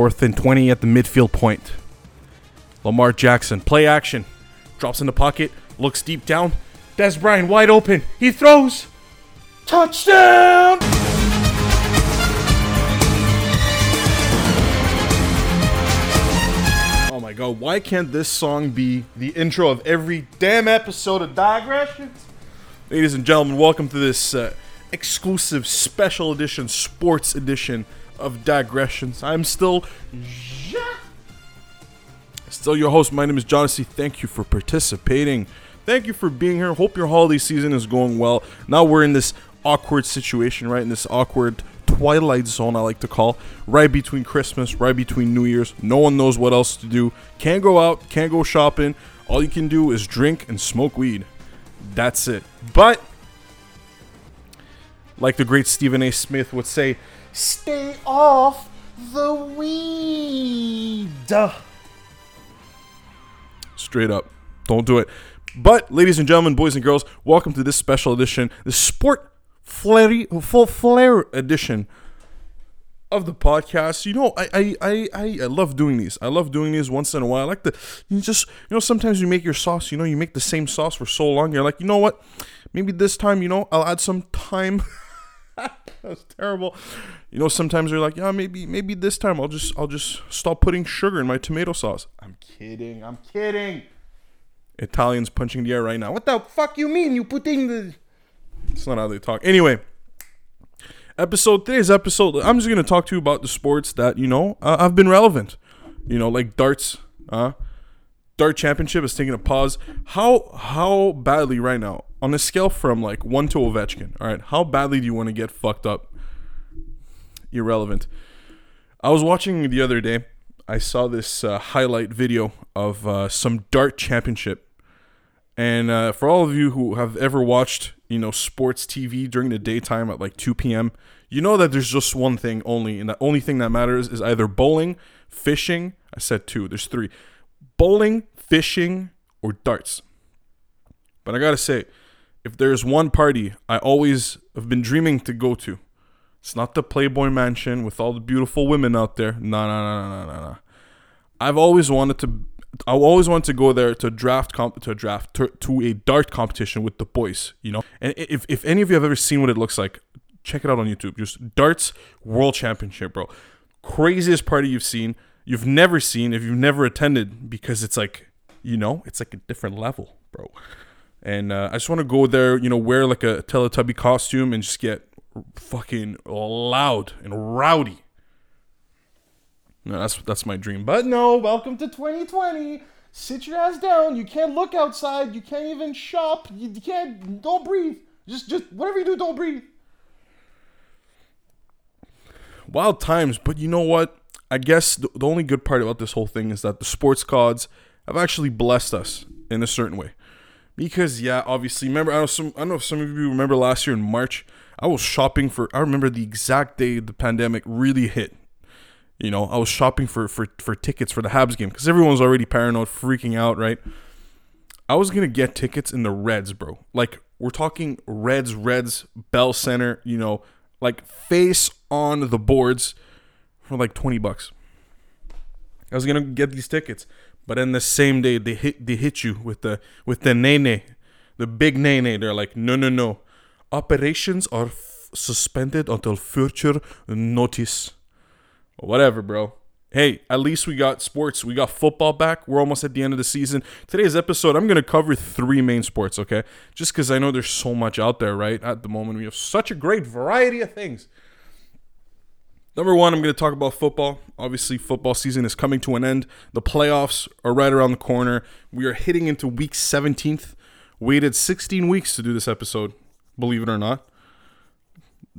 Fourth and 20 at the midfield point. Lamar Jackson, play action. Drops in the pocket, looks deep down. Dez Bryant wide open. He throws. Touchdown! Oh my god, why can't this song be the intro of every damn episode of Digressions? Ladies and gentlemen, welcome to this uh, exclusive special edition, sports edition of Digressions. I'm still. Still your host. My name is Jonathan. Thank you for participating. Thank you for being here. Hope your holiday season is going well. Now we're in this awkward situation, right? In this awkward twilight zone, I like to call, right between Christmas, right between New Year's. No one knows what else to do. Can't go out, can't go shopping. All you can do is drink and smoke weed. That's it. But, like the great Stephen A. Smith would say, stay off the weed. Straight up. Don't do it. But, ladies and gentlemen, boys and girls, welcome to this special edition, the sport flare, full flare edition of the podcast. You know, I, I, I, I, love doing these. I love doing these once in a while. I like the, you just, you know, sometimes you make your sauce, you know, you make the same sauce for so long. You're like, you know what? Maybe this time, you know, I'll add some time. That's terrible. You know, sometimes you're like, yeah, maybe, maybe this time I'll just, I'll just stop putting sugar in my tomato sauce. I'm kidding. I'm kidding. Italians punching the air right now. What the fuck you mean? You putting the? It's not how they talk. Anyway, episode today's episode. I'm just gonna talk to you about the sports that you know uh, have been relevant. You know, like darts. Uh, dart championship is taking a pause. How how badly right now on a scale from like one to Ovechkin? All right, how badly do you want to get fucked up? Irrelevant. I was watching the other day. I saw this uh, highlight video of uh, some dart championship and uh, for all of you who have ever watched, you know, sports TV during the daytime at like 2 p.m., you know that there's just one thing only, and the only thing that matters is either bowling, fishing. I said two. There's three: bowling, fishing, or darts. But I gotta say, if there's one party I always have been dreaming to go to, it's not the Playboy Mansion with all the beautiful women out there. No, no, no, no, no, no. I've always wanted to I always wanted to go there to draft comp to draft to, to a dart competition with the boys, you know. And if, if any of you have ever seen what it looks like, check it out on YouTube. Just darts world championship, bro. Craziest party you've seen, you've never seen if you've never attended because it's like, you know, it's like a different level, bro. And uh, I just want to go there, you know, wear like a Teletubby costume and just get fucking loud and rowdy. No, that's that's my dream. But no, welcome to 2020. Sit your ass down. You can't look outside. You can't even shop. You can't. Don't breathe. Just just whatever you do, don't breathe. Wild times, but you know what? I guess the, only good part about this whole thing is that the sports gods have actually blessed us in a certain way. Because yeah, obviously, remember I don't, some, I know some of you remember last year in March, I was shopping for. I remember the exact day the pandemic really hit you know, I was shopping for for for tickets for the Habs game because everyone was already paranoid, freaking out, right? I was gonna get tickets in the Reds, bro. Like we're talking Reds, Reds, Bell Center, you know, like face on the boards for like twenty bucks. I was gonna get these tickets, but then the same day they hit they hit you with the with the nene, the big nene. They're like, no, no, no, operations are f- suspended until future notice whatever, bro. Hey, at least we got sports. We got football back. We're almost at the end of the season. Today's episode, I'm going to cover three main sports, okay? Just because I know there's so much out there, right? At the moment, we have such a great variety of things. Number one, I'm going to talk about football. Obviously, football season is coming to an end. The playoffs are right around the corner. We are hitting into week 17th. Waited 16 weeks to do this episode, believe it or not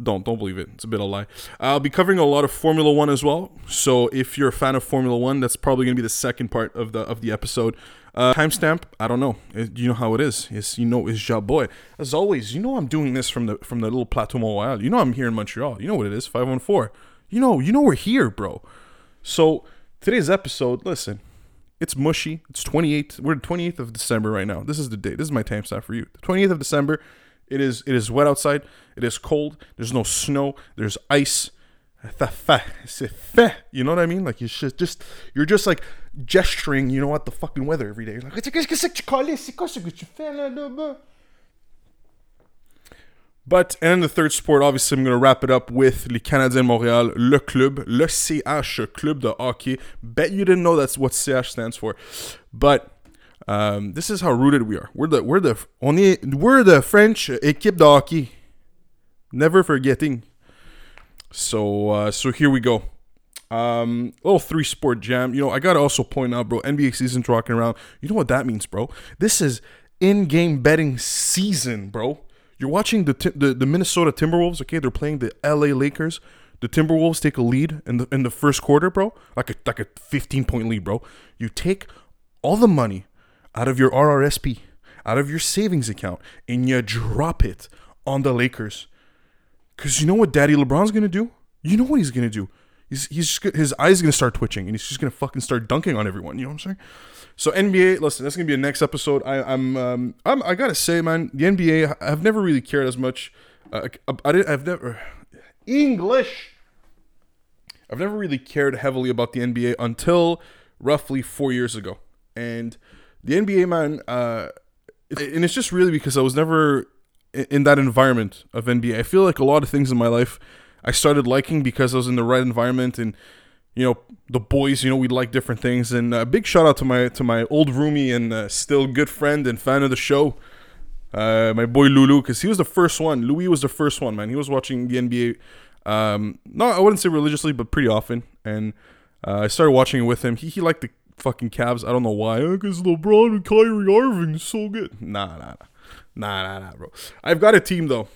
don't don't believe it. It's a bit of a lie. I'll be covering a lot of Formula One as well. So if you're a fan of Formula One, that's probably to be the second part of the of the episode. Uh, timestamp, I don't know. It, you know how it is. It's you know it's ja boy. As always, you know I'm doing this from the from the little Plateau Mont You know I'm here in Montreal. You know what it is. Five one four. You know you know we're here, bro. So today's episode, listen, it's mushy. It's 28th. We're the 28th of December right now. This is the date. This is my timestamp for you. The 28th of December. It is it is wet outside. It is cold. There's no snow. There's ice. You know what I mean? Like, it's just, just you're just like gesturing, you know, at the fucking weather every day. You're like? But, and the third sport, obviously, I'm going to wrap it up with les Canadiens Montréal, le club, le CH, Club de Hockey. Bet you didn't know that's what CH stands for. But, um, this is how rooted we are. We're the, we're the, on we're the French équipe de hockey. Never forgetting. So, uh, so here we go. Um, little three sport jam. You know, I gotta also point out, bro. NBA season's rocking around. You know what that means, bro? This is in-game betting season, bro. You're watching the, the the Minnesota Timberwolves. Okay, they're playing the LA Lakers. The Timberwolves take a lead in the in the first quarter, bro. Like a like a 15 point lead, bro. You take all the money out of your RRSP, out of your savings account, and you drop it on the Lakers. Cause you know what Daddy LeBron's gonna do? You know what he's gonna do? He's he's just, his eyes gonna start twitching, and he's just gonna fucking start dunking on everyone. You know what I'm saying? So NBA, listen, that's gonna be a next episode. I, I'm, um, I'm, I gotta say, man, the NBA, I've never really cared as much. Uh, I, I didn't, I've never English. I've never really cared heavily about the NBA until roughly four years ago, and the NBA, man, uh, and it's just really because I was never in that environment of NBA. I feel like a lot of things in my life I started liking because I was in the right environment and you know the boys you know we like different things. And a big shout out to my to my old roomie and uh, still good friend and fan of the show uh, my boy lulu because he was the first one. Louis was the first one man. He was watching the nba um no i wouldn't say religiously but pretty often. And uh, i started watching it with him. He, he liked the fucking Cavs. i don't know why because lebron and kyrie irving is so good nah nah nah nah nah nah bro i've got a team though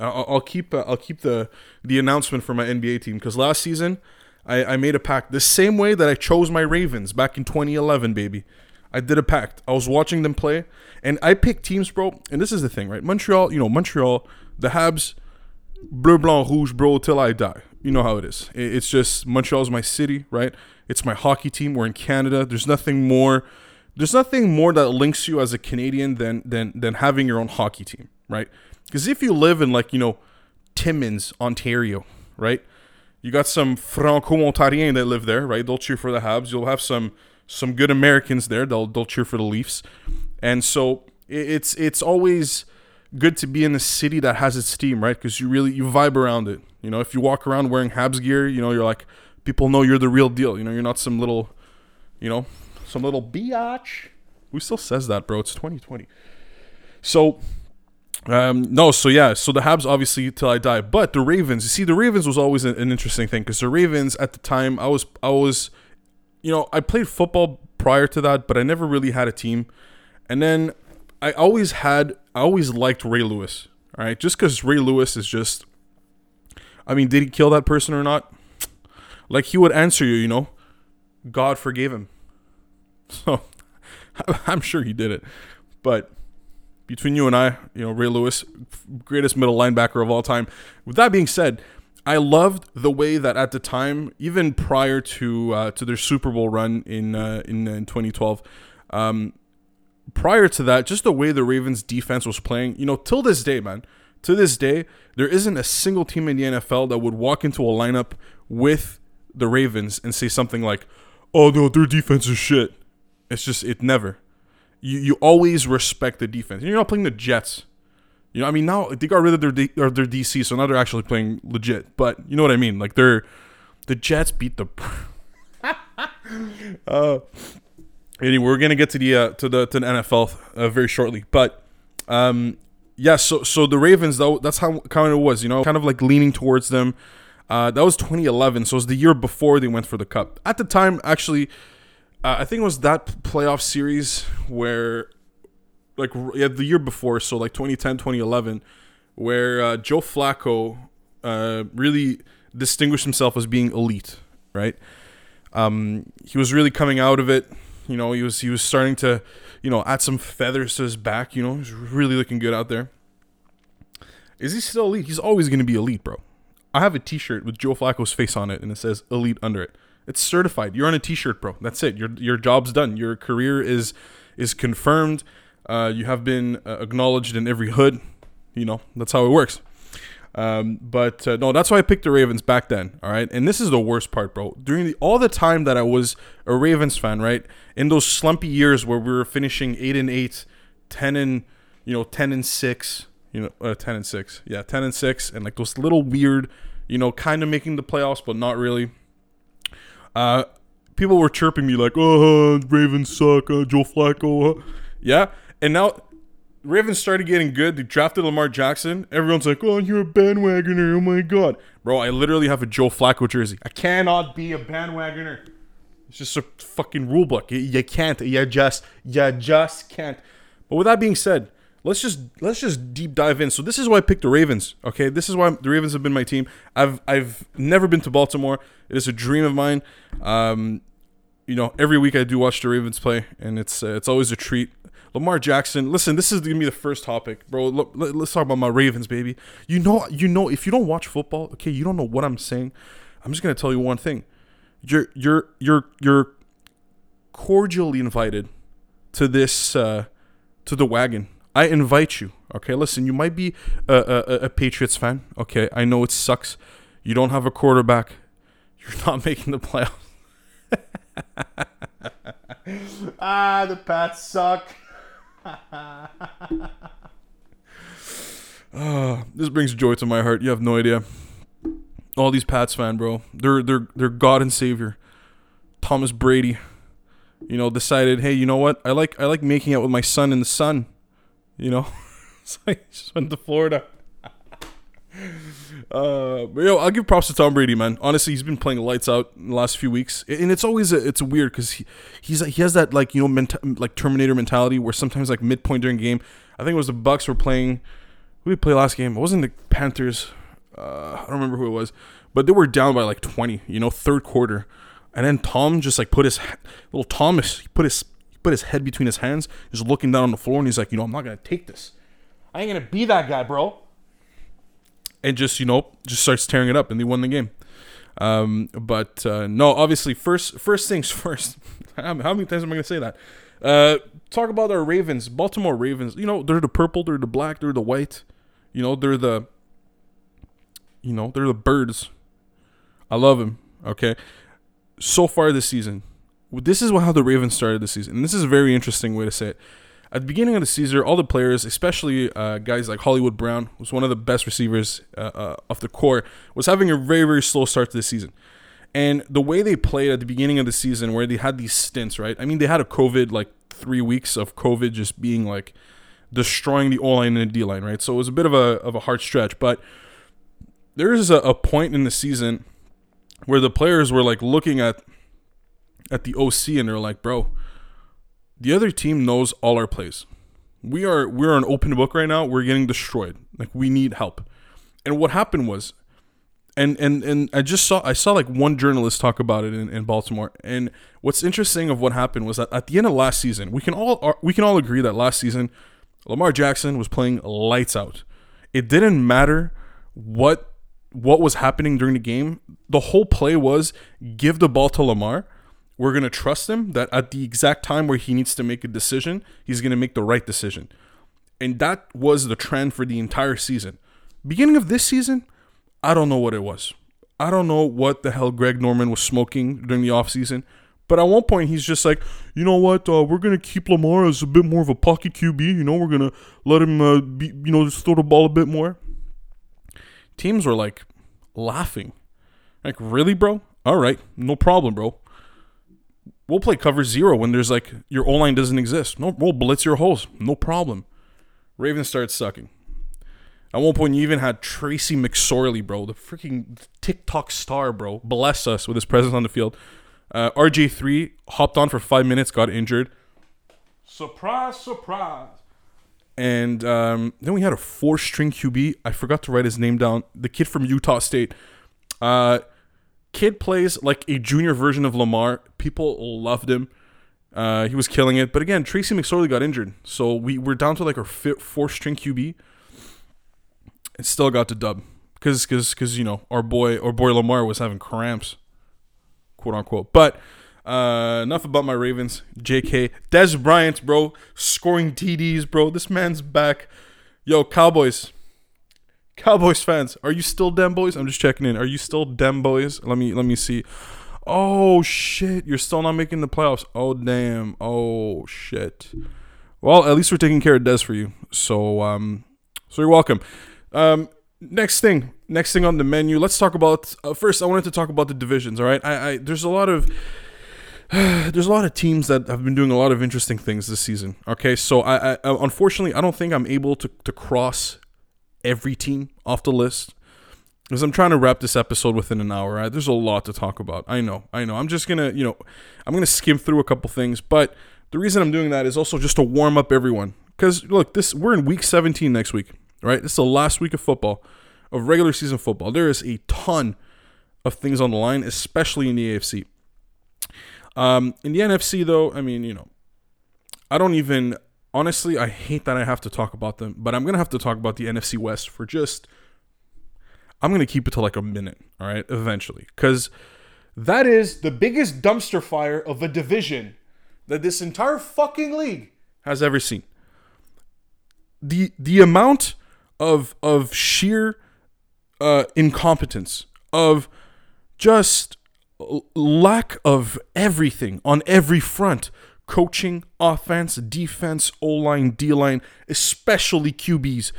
I'll, I'll keep uh, I'll keep the the announcement for my NBA team because last season I, I made a pact the same way that I chose my Ravens back in 2011, baby. I did a pact. I was watching them play, and I picked teams, bro. And this is the thing, right? Montreal, you know, Montreal, the Habs, bleu, blanc, rouge, bro, till I die. You know how it is. It's just Montreal's my city, right? It's my hockey team. We're in Canada. There's nothing more. There's nothing more that links you as a Canadian than than than having your own hockey team, right? Because if you live in like you know Timmins, Ontario, right? You got some Franco-Ontariens that live there, right? They'll cheer for the Habs. You'll have some some good Americans there. They'll they'll cheer for the Leafs, and so it's it's always good to be in a city that has its team, right? Because you really you vibe around it. You know, if you walk around wearing Habs gear, you know you're like people know you're the real deal. You know, you're not some little, you know, some little biatch. Who still says that, bro? It's 2020. So um, no, so yeah, so the Habs obviously till I die, but the Ravens. You see, the Ravens was always an, an interesting thing because the Ravens at the time, I was, I was, you know, I played football prior to that, but I never really had a team. And then I always had, I always liked Ray Lewis. All right, just because Ray Lewis is just, I mean, did he kill that person or not? Like he would answer you, you know, God forgave him. So I'm sure he did it, but between you and I, you know, Ray Lewis, greatest middle linebacker of all time. With that being said, I loved the way that at the time, even prior to uh, to their Super Bowl run in uh, in, in 2012, um, prior to that, just the way the Ravens defense was playing, you know, till this day, man, to this day, there isn't a single team in the NFL that would walk into a lineup with the Ravens and say something like, "Oh no, their defense is shit." It's just it never you, you always respect the defense. You're not playing the Jets. You know, I mean, now they got rid of their D, or their DC, so now they're actually playing legit. But you know what I mean? Like they're the Jets beat the. uh, anyway, we're gonna get to the uh, to the to the NFL uh, very shortly, but um, yeah. So so the Ravens though, that's how kind of was. You know, kind of like leaning towards them. Uh, that was 2011, so it was the year before they went for the cup. At the time, actually, uh, I think it was that playoff series where, like, yeah, the year before, so like 2010, 2011, where uh, Joe Flacco uh, really distinguished himself as being elite, right? Um, he was really coming out of it. You know, he was he was starting to, you know, add some feathers to his back. You know, he's really looking good out there. Is he still elite? He's always going to be elite, bro. I have a T-shirt with Joe Flacco's face on it, and it says "elite" under it. It's certified. You're on a T-shirt, bro. That's it. Your your job's done. Your career is is confirmed. Uh, you have been uh, acknowledged in every hood. You know that's how it works. Um, but uh, no, that's why I picked the Ravens back then. All right, and this is the worst part, bro. During the, all the time that I was a Ravens fan, right, in those slumpy years where we were finishing eight and eight, 10 and you know ten and six, you know, uh, ten and six, yeah, ten and six, and like those little weird, you know, kind of making the playoffs, but not really. Uh, people were chirping me like, "Oh, Ravens suck, uh, Joe Flacco." uh." Yeah, and now Ravens started getting good. They drafted Lamar Jackson. Everyone's like, "Oh, you're a bandwagoner." Oh my god, bro! I literally have a Joe Flacco jersey. I cannot be a bandwagoner. It's just a fucking rule book. You, you can't. You just, you just can't. But with that being said, let's just let's just deep dive in. So this is why I picked the Ravens. Okay, this is why the Ravens have been my team. I've I've never been to Baltimore. It is a dream of mine. Um, you know, every week I do watch the Ravens play, and it's uh, it's always a treat. Lamar Jackson. Listen, this is gonna be the first topic, bro. Look, let, us talk about my Ravens, baby. You know, you know, if you don't watch football, okay, you don't know what I'm saying. I'm just gonna tell you one thing. You're you're you're you're cordially invited to this uh, to the wagon. I invite you. Okay, listen. You might be a, a, a Patriots fan. Okay, I know it sucks. You don't have a quarterback. You're not making the playoffs. ah, the Pats suck. Ah, this brings joy to my heart. You have no idea. All these Pats fan, bro. They're they're they're God and Savior. Thomas Brady, you know, decided, hey, you know what? I like I like making out with my son in the sun. You know, so I just went to Florida. Uh, yo, I'll give props to Tom Brady, man. Honestly, he's been playing lights out in the last few weeks, and it's always a, it's weird because he he's he has that like you know menta- like Terminator mentality where sometimes like midpoint during game, I think it was the Bucs were playing. Who did we play last game? It wasn't the Panthers. Uh, I don't remember who it was, but they were down by like twenty. You know, third quarter, and then Tom just like put his little Thomas, he put his he put his head between his hands, just looking down on the floor, and he's like, you know, I'm not gonna take this. I ain't gonna be that guy, bro and just you know just starts tearing it up, and they won the game. Um, but uh, no, obviously, first first things first. how many times am I going to say that? Uh, talk about our Ravens, Baltimore Ravens. You know, they're the purple, they're the black, they're the white. You know, they're the you know they're the birds. I love them. Okay, so far this season, this is how the Ravens started the season, and this is a very interesting way to say it at the beginning of the season, all the players, especially uh, guys like Hollywood Brown, who's one of the best receivers uh, uh, of the core, was having a very, very slow start to the season. And the way they played at the beginning of the season, where they had these stints, right? I mean, they had a COVID, like three weeks of COVID just being like destroying the O line and the D line, right? So it was a bit of a, of a hard stretch. But there is a, a point in the season where the players were like looking at at the OC and they're like, bro, the other team knows all our plays. We are we're an open book right now. We're getting destroyed. Like we need help. And what happened was, and and and I just saw I saw like one journalist talk about it in, in Baltimore. And what's interesting of what happened was that at the end of last season, we can all uh, we can all agree that last season, Lamar Jackson was playing lights out. It didn't matter what what was happening during the game. The whole play was give the ball to Lamar we're going to trust him that at the exact time where he needs to make a decision, he's going to make the right decision. And that was the trend for the entire season. Beginning of this season, I don't know what it was. I don't know what the hell Greg Roman was smoking during the offseason. But at one point, he's just like, you know what? Uh, we're gonna keep Lamar as a bit more of a pocket QB. You know, we're gonna let him, uh, be, you know, just throw the ball a bit more. Teams were like laughing, like, really, bro? All right, no problem, bro. We'll play cover zero when there's like your O line doesn't exist. No, we'll blitz your holes. No problem. Ravens started sucking. At one point, you even had Tracy McSorley, bro, the freaking TikTok star, bro, bless us with his presence on the field. Uh, RG3 hopped on for five minutes, got injured. Surprise, surprise. And um, then we had a four string QB. I forgot to write his name down. The kid from Utah State. Uh, Kid plays like a junior version of Lamar. People loved him. Uh, he was killing it. But again, Tracy McSorley got injured. So we were down to like our fourth string QB. And still got to dub. Because, cause, cause, you know, our boy, our boy Lamar was having cramps, quote unquote. But uh, enough about my Ravens. JK. Dez Bryant, bro, scoring TDs, bro. This man's back. Yo, Cowboys. Cowboys fans, are you still dem boys? I'm just checking in. Are you still dem boys? Let me let me see. Oh shit, you're still not making the playoffs. Oh damn. Oh shit. Well, at least we're taking care of Dez for you. So um so you're welcome. Um next thing, next thing on the menu. Let's talk about uh, first I wanted to talk about the divisions, all right? I, I there's a lot of there's a lot of teams that have been doing a lot of interesting things this season. Okay, so I, I unfortunately I don't think I'm able to to cross every team off the list because I'm trying to wrap this episode within an hour. Right? There's a lot to talk about. I know, I know. I'm just gonna you know I'm gonna skim through a couple things, but the reason I'm doing that is also just to warm up everyone. Because look, this we're in week 17 next week, right? This is the last week of football, of regular season football. There is a ton of things on the line, especially in the AFC. Um, in the NFC, though, I mean, you know, I don't even honestly. I hate that I have to talk about them, but I'm gonna have to talk about the NFC West for just. I'm gonna keep it to like a minute, all right, eventually, because that is the biggest dumpster fire of a division that this entire fucking league has ever seen. The the amount of of sheer uh, incompetence of just lack of everything on every front coaching, offense, defense, O line, D line, especially QBs.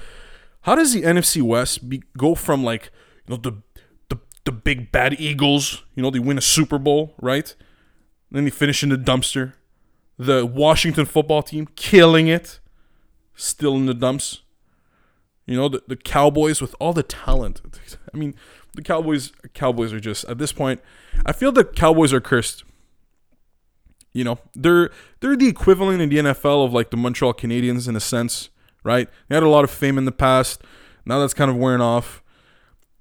How does the NFC West be, go from like you know the, the the big bad Eagles, you know they win a Super Bowl, right? Then they finish in the dumpster. The Washington football team killing it, still in the dumps. You know the, the Cowboys with all the talent. I mean, the Cowboys Cowboys are just at this point. I feel the Cowboys are cursed. You know, they're they're the equivalent in the NFL of like the Montreal Canadiens in a sense, right? They had a lot of fame in the past. Now that's kind of wearing off.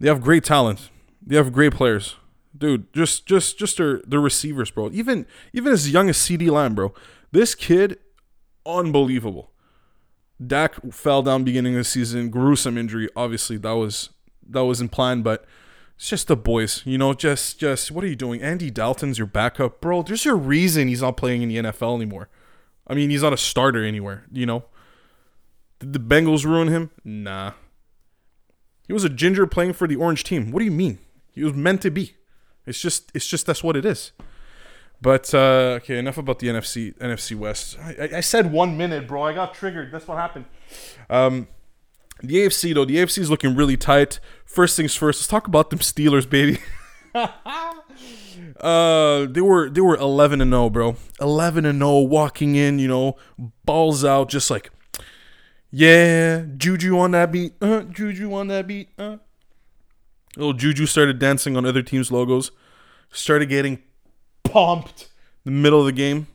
They have great talent. They have great players. Dude, just just just their their receivers, bro. Even even as young as CeeDee Lamb, bro. This kid unbelievable. Dak fell down beginning of the season, gruesome injury. Obviously, that was that wasn't planned, but it's just the boys, you know. Just, just what are you doing? Andy Dalton's your backup, bro. There's a reason he's not playing in the NFL anymore. I mean, he's not a starter anywhere. You know. Did the Bengals ruin him? Nah. He was a ginger playing for the orange team. What do you mean? He was meant to be. It's just, it's just that's what it is. But uh, okay, enough about the NFC NFC West. I, I, said one minute, bro. I got triggered. That's what happened. Um, the AFC though, the AFC is looking really tight. First things first, let's talk about them Steelers, baby. uh, they were they were 11 and 0, bro. 11 and 0 walking in, you know, balls out just like yeah, Juju on that beat. Uh, Juju on that beat. Uh. Little Juju started dancing on other teams' logos. Started getting pumped in the middle of the game.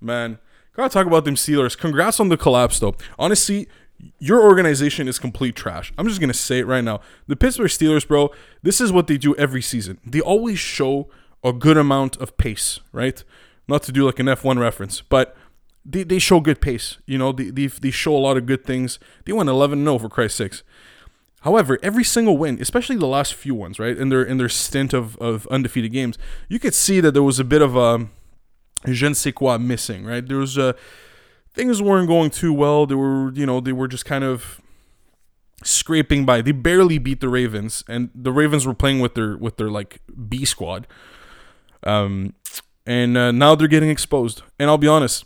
Man, gotta talk about them Steelers. Congrats on the collapse, though. Honestly, your organization is complete trash. I'm just gonna say it right now. The Pittsburgh Steelers, bro, this is what they do every season. They always show a good amount of pace, right? Not to do like an F1 reference, but they, they show good pace. You know, they, they, they show a lot of good things. They went 11 0 for Christ's sakes. However, every single win, especially the last few ones, right, in their in their stint of, of undefeated games, you could see that there was a bit of a je ne sais quoi missing, right? There was a things weren't going too well. They were, you know, they were just kind of scraping by. They barely beat the Ravens, and the Ravens were playing with their with their like B squad. Um, and uh, now they're getting exposed. And I'll be honest,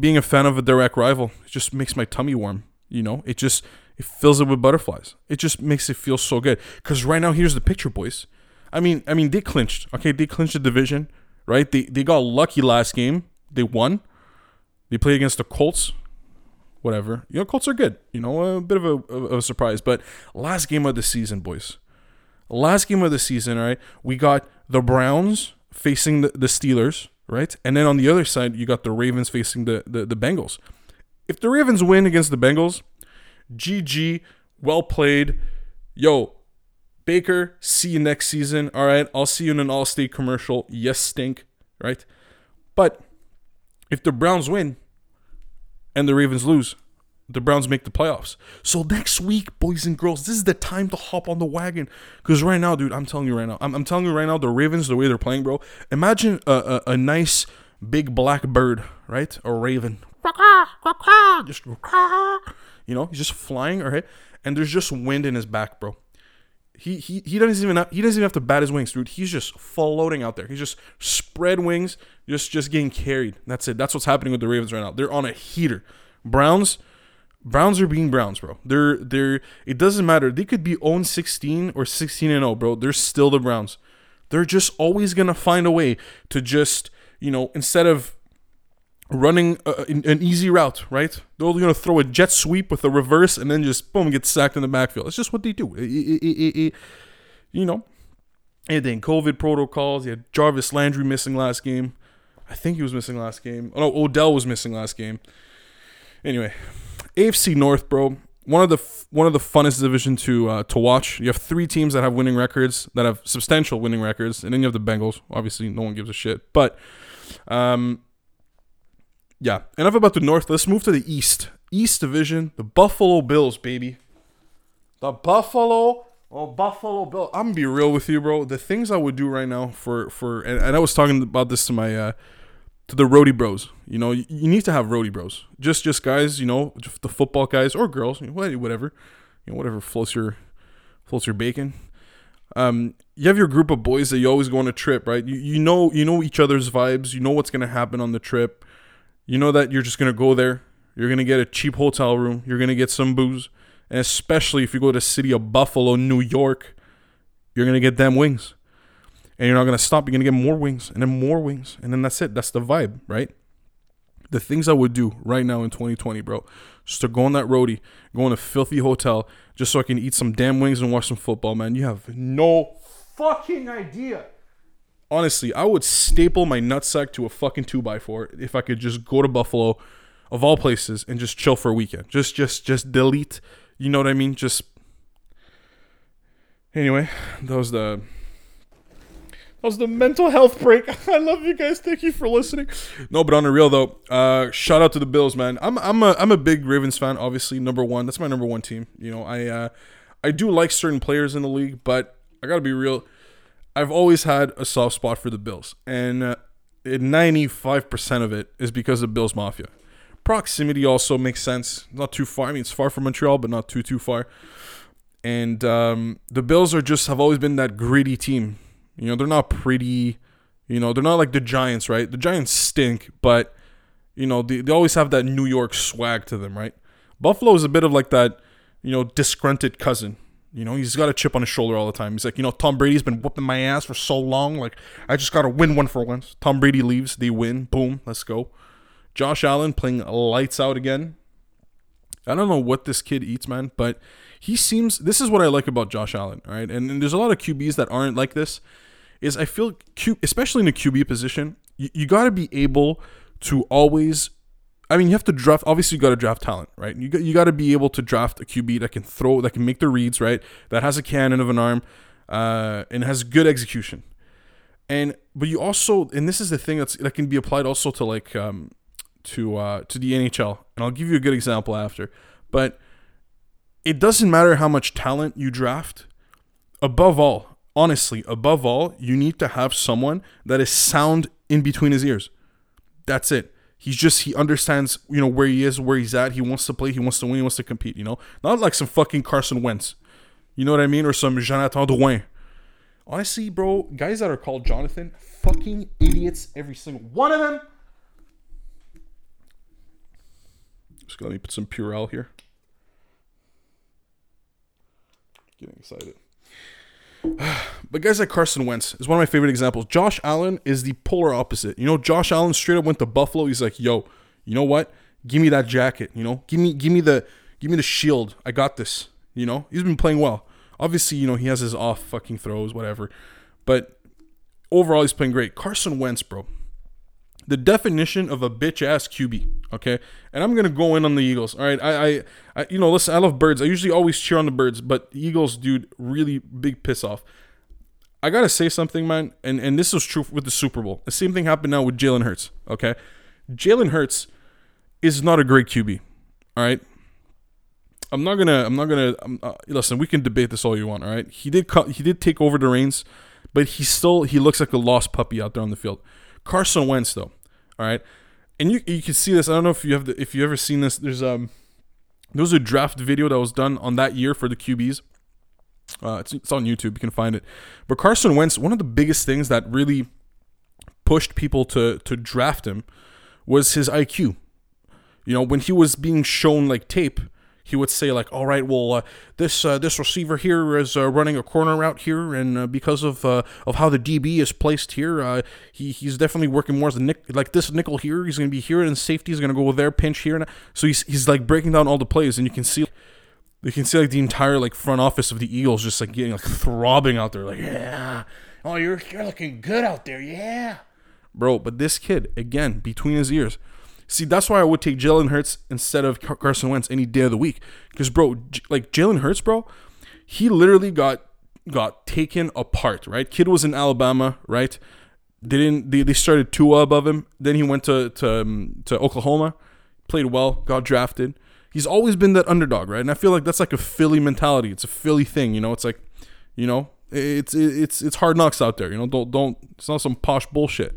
being a fan of a direct rival it just makes my tummy warm. You know, it just it fills it with butterflies. It just makes it feel so good. Cause right now, here's the picture, boys. I mean, I mean, they clinched. Okay, they clinched the division, right? They they got lucky last game. They won. They played against the Colts. Whatever. You know, Colts are good. You know, a bit of a, of a surprise. But last game of the season, boys. Last game of the season, all right? We got the Browns facing the, the Steelers, right? And then on the other side, you got the Ravens facing the, the, the Bengals. If the Ravens win against the Bengals, GG, well played. Yo, Baker, see you next season. All right. I'll see you in an Allstate commercial. Yes, stink. Right. But if the Browns win, and the Ravens lose, the Browns make the playoffs. So next week, boys and girls, this is the time to hop on the wagon. Because right now, dude, I'm telling you right now, I'm, I'm, telling you right now, the Ravens, the way they're playing, bro. Imagine a, a, a nice big black bird, right? A raven. Just, you know, he's just flying, all right? And there's just wind in his back, bro. He he he doesn't even have, he doesn't even have to bat his wings, dude. He's just floating out there. He's just spread wings, just just getting carried. That's it. That's what's happening with the Ravens right now. They're on a heater. Browns. Browns are being Browns, bro. They're they're it doesn't matter. They could be 0 16 or 16 and 0, bro. They're still the Browns. They're just always gonna find a way to just, you know, instead of running a, an easy route, right? They're only gonna throw a jet sweep with a reverse and then just boom get sacked in the backfield. It's just what they do. It, it, it, you know, and then COVID protocols. You had Jarvis Landry missing last game. I think he was missing last game. Oh no, Odell was missing last game. Anyway, AFC North, bro. One of the f- one of the funnest division to uh, to watch. You have three teams that have winning records, that have substantial winning records, and then you have the Bengals. Obviously, no one gives a shit. But, um, yeah. Enough about the North. Let's move to the East. East Division, the Buffalo Bills, baby. The Buffalo Oh, Buffalo Bill. I'm gonna be real with you, bro. The things I would do right now for for and, and I was talking about this to my uh to the roadie bros. You know, you, you need to have roadie bros. Just just guys, you know, the football guys or girls, whatever. You know, whatever floats your floats your bacon. Um, you have your group of boys that you always go on a trip, right? You you know you know each other's vibes. You know what's gonna happen on the trip. You know that you're just gonna go there. You're gonna get a cheap hotel room. You're gonna get some booze and especially if you go to the city of Buffalo, New York, you're going to get them wings. And you're not going to stop. You're going to get more wings and then more wings. And then that's it. That's the vibe, right? The things I would do right now in 2020, bro, just to go on that roadie, go in a filthy hotel, just so I can eat some damn wings and watch some football, man. You have no fucking idea. Honestly, I would staple my nutsack to a fucking 2x4 if I could just go to Buffalo, of all places, and just chill for a weekend. Just, just, just delete you know what I mean? Just anyway, that was the that was the mental health break. I love you guys. Thank you for listening. No, but on the real though, uh, shout out to the Bills, man. I'm I'm a I'm a big Ravens fan. Obviously, number one. That's my number one team. You know, I uh, I do like certain players in the league, but I gotta be real. I've always had a soft spot for the Bills, and uh, 95% of it is because of Bills Mafia. Proximity also makes sense. Not too far. I mean, it's far from Montreal, but not too too far. And um, the Bills are just have always been that gritty team. You know, they're not pretty. You know, they're not like the Giants, right? The Giants stink, but you know they, they always have that New York swag to them, right? Buffalo is a bit of like that, you know, disgruntled cousin. You know, he's got a chip on his shoulder all the time. He's like, you know, Tom Brady's been whooping my ass for so long. Like, I just got to win one for once. Tom Brady leaves, they win. Boom, let's go. Josh Allen playing lights out again. I don't know what this kid eats, man, but he seems. This is what I like about Josh Allen, all right. And, and there's a lot of QBs that aren't like this. Is I feel, Q, especially in the QB position, you, you got to be able to always. I mean, you have to draft. Obviously, you got to draft talent, right? You got you got to be able to draft a QB that can throw, that can make the reads, right? That has a cannon of an arm, uh, and has good execution. And but you also, and this is the thing that's that can be applied also to like um, to uh, to the NHL, and I'll give you a good example after. But it doesn't matter how much talent you draft. Above all, honestly, above all, you need to have someone that is sound in between his ears. That's it. He's just he understands, you know, where he is, where he's at. He wants to play. He wants to win. He wants to compete. You know, not like some fucking Carson Wentz. You know what I mean, or some Jonathan Drouin. Honestly, bro, guys that are called Jonathan, fucking idiots, every single one of them Just let me put some Purell here. Getting excited. But guys like Carson Wentz is one of my favorite examples. Josh Allen is the polar opposite. You know, Josh Allen straight up went to Buffalo. He's like, "Yo, you know what? Give me that jacket. You know, give me, give me the, give me the shield. I got this. You know, he's been playing well. Obviously, you know, he has his off fucking throws, whatever. But overall, he's playing great. Carson Wentz, bro the definition of a bitch ass QB. Okay, and I'm gonna go in on the Eagles. All right, I, I, I, you know, listen, I love birds. I usually always cheer on the birds, but Eagles, dude, really big piss off. I gotta say something, man, and and this is true with the Super Bowl. The same thing happened now with Jalen Hurts. Okay, Jalen Hurts is not a great QB. All right. I'm not gonna. I'm not gonna. I'm, uh, listen, we can debate this all you want. All right. He did. He did take over the reins, but he still. He looks like a lost puppy out there on the field. Carson Wentz, though, all right, and you you can see this. I don't know if you have the, if you ever seen this. There's um there was a draft video that was done on that year for the QBs. Uh, it's, it's on YouTube. You can find it. But Carson Wentz, one of the biggest things that really pushed people to to draft him was his IQ. You know, when he was being shown like tape, he would say like, "All right, well, uh, this uh, this receiver here is uh, running a corner route here, and uh, because of uh, of how the DB is placed here, uh, he he's definitely working more as a nick like this nickel here. He's going to be here, and safety is going to go there, pinch here, and so he's he's like breaking down all the plays, and you can see." You can see like the entire like front office of the Eagles just like getting like throbbing out there, like yeah, oh you're you're looking good out there, yeah, bro. But this kid again between his ears, See, that's why I would take Jalen Hurts instead of Carson Wentz any day of the week. Because, bro, like Jalen Hurts, bro, he literally got got taken apart. Right, kid was in Alabama, right? They didn't. They, they started Tua above him. Then he went to to um, to Oklahoma, played well, got drafted. He's always been that underdog, right? And I feel like that's like a Philly mentality. It's a Philly thing, you know. It's like, you know, it's it's it's hard knocks out there. You know, don't don't. It's not some posh bullshit.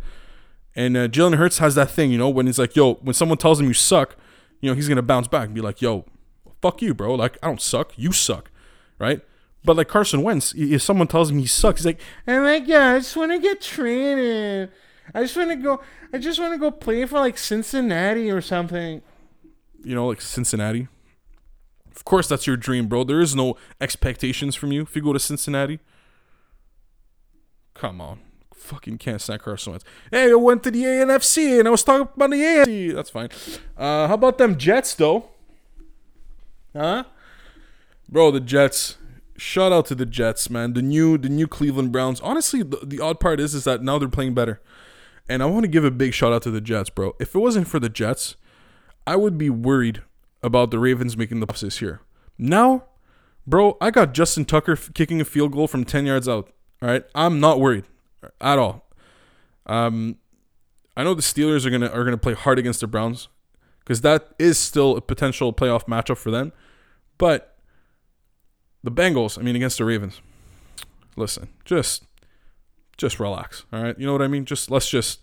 And uh, Jalen Hurts has that thing, you know, when he's like, yo, when someone tells him you suck, you know, he's going to bounce back and be like, yo, fuck you, bro. Like, I don't suck. You suck. Right? But like Carson Wentz, if someone tells him he sucks, he's like, oh my God, I just want to get traded. I just want to go, I just want to go play for like Cincinnati or something. You know, like Cincinnati. Of course, that's your dream, bro. There is no expectations from you if you go to Cincinnati. Come on fucking can't stand Carson Wentz. Hey, I went to the ANFC and I was talking about the AFC. That's fine. Uh, how about them Jets though? Huh? Bro, the Jets. Shout out to the Jets, man. The new the new Cleveland Browns. Honestly, the, the odd part is is that now they're playing better. And I want to give a big shout out to the Jets, bro. If it wasn't for the Jets, I would be worried about the Ravens making the playoffs year. Now, bro, I got Justin Tucker kicking a field goal from 10 yards out. All right. I'm not worried at all. Um, I know the Steelers are gonna are gonna play hard against the Browns because that is still a potential playoff matchup for them. But the Bengals, I mean, against the Ravens. Listen, just just relax. All right, you know what I mean. Just let's just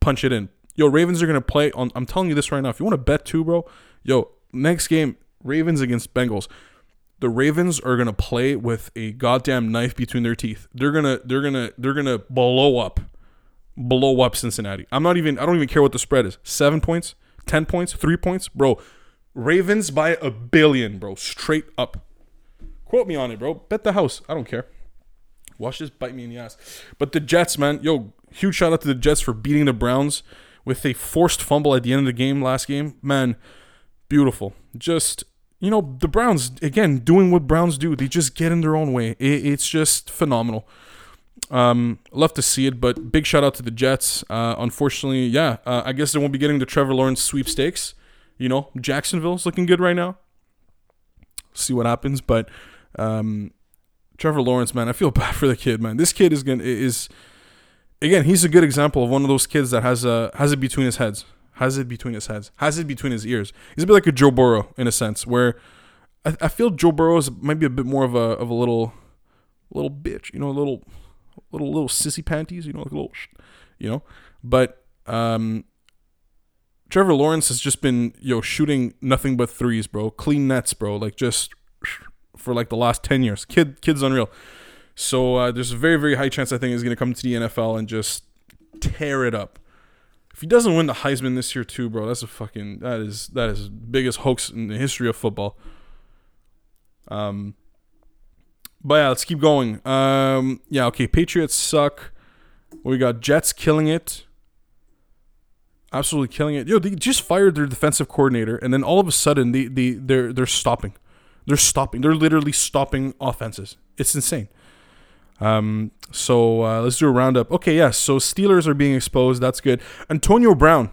punch it in. Yo, Ravens are gonna play on. I'm telling you this right now. If you want to bet too, bro, yo, next game Ravens against Bengals the Ravens are gonna play with a goddamn knife between their teeth. They're gonna they're gonna they're gonna blow up, blow up Cincinnati. I'm not even I don't even care what the spread is. Seven points, ten points, three points, bro. Ravens by a billion, bro. Straight up. Quote me on it, bro. Bet the house. I don't care. Watch this bite me in the ass. But the Jets, man, yo, huge shout out to the Jets for beating the Browns with a forced fumble at the end of the game last game. Man, beautiful. Just you know, the Browns, again, doing what Browns do. They just get in their own way. It, it's just phenomenal. Um, love to see it, but big shout out to the Jets. Uh, unfortunately, yeah, uh, I guess they won't be getting the Trevor Lawrence sweepstakes. You know, Jacksonville's looking good right now. See what happens, but um, Trevor Lawrence, man, I feel bad for the kid, man. This kid is gonna is again, he's a good example of one of those kids that has a has it between his heads has it between his heads, has it between his ears. He's a bit like a Joe Burrow in a sense, where I, I feel Joe Burrow is might be a bit more of a of a little little bitch, you know, a little little little sissy panties, you know, like a little, you know. But um, Trevor Lawrence has just been yo shooting nothing but threes, bro, clean nets, bro, like just for like the last ten years. Kid, kid's unreal. So uh, there's a very very high chance I think he's gonna come to the NFL and just tear it up. If he doesn't win the Heisman this year too, bro, that's a fucking that is that is biggest hoax in the history of football. Um, but yeah, let's keep going. Um, yeah, okay. Patriots suck. We got Jets killing it. Absolutely killing it. Yo, they just fired their defensive coordinator, and then all of a sudden they they they're they're stopping. They're stopping. They're literally stopping offenses. It's insane. Um, so uh, let's do a roundup. Okay, yes. So Steelers are being exposed. That's good. Antonio Brown.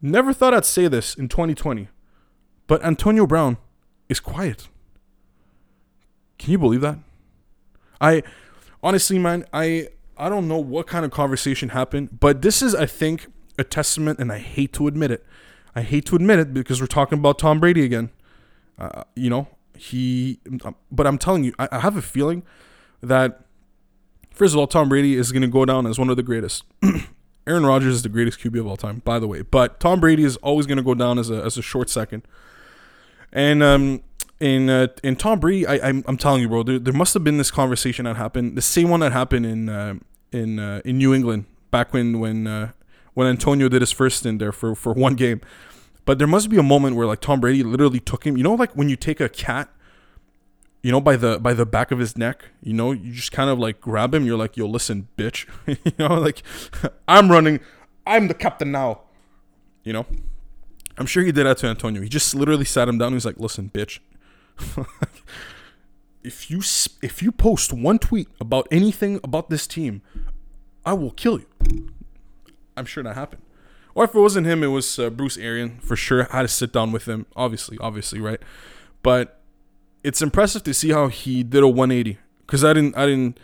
Never thought I'd say this in 2020, but Antonio Brown is quiet. Can you believe that? I honestly, man, I I don't know what kind of conversation happened, but this is, I think, a testament, and I hate to admit it. I hate to admit it because we're talking about Tom Brady again. Uh, you know, he, but I'm telling you, I, have a feeling that first of all, Tom Brady is going to go down as one of the greatest. Aaron Rodgers is the greatest QB of all time, by the way. But Tom Brady is always going to go down as a as a short second. And um, in uh, in Tom Brady, I, I'm, I'm telling you, bro, there, there must have been this conversation that happened, the same one that happened in uh, in uh, in New England back when when uh, when Antonio did his first stint there for for one game. But there must be a moment where like Tom Brady literally took him. You know, like when you take a cat, you know, by the by the back of his neck. You know, you just kind of like grab him. You're like, yo, listen, bitch. you know, like I'm running. I'm the captain now. You know, I'm sure he did that to Antonio. He just literally sat him down. He's like, listen, bitch. if you if you post one tweet about anything about this team, I will kill you. I'm sure that happened. Or if it wasn't him, it was uh, Bruce Arians for sure. I had to sit down with him, obviously, obviously, right? But it's impressive to see how he did a 180 because I didn't, I didn't,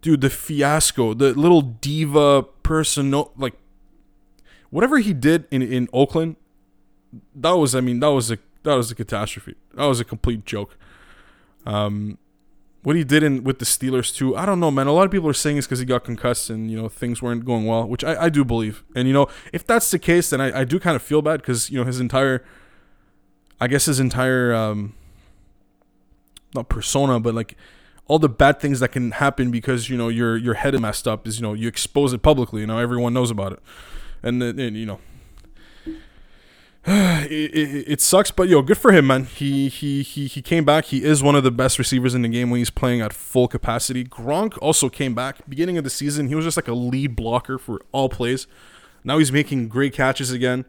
dude, the fiasco, the little diva person, like whatever he did in in Oakland, that was, I mean, that was a that was a catastrophe. That was a complete joke. Um, what he did in with the Steelers too, I don't know, man. A lot of people are saying it's because he got concussed and you know things weren't going well, which I, I do believe. And you know, if that's the case, then I, I do kind of feel bad because you know his entire, I guess his entire, um, not persona, but like all the bad things that can happen because you know your your head is messed up is you know you expose it publicly. You know everyone knows about it, and then you know it, it, it, sucks, but yo, good for him, man. He he he he came back. He is one of the best receivers in the game when he's playing at full capacity. Gronk also came back beginning of the season. He was just like a lead blocker for all plays. Now he's making great catches again.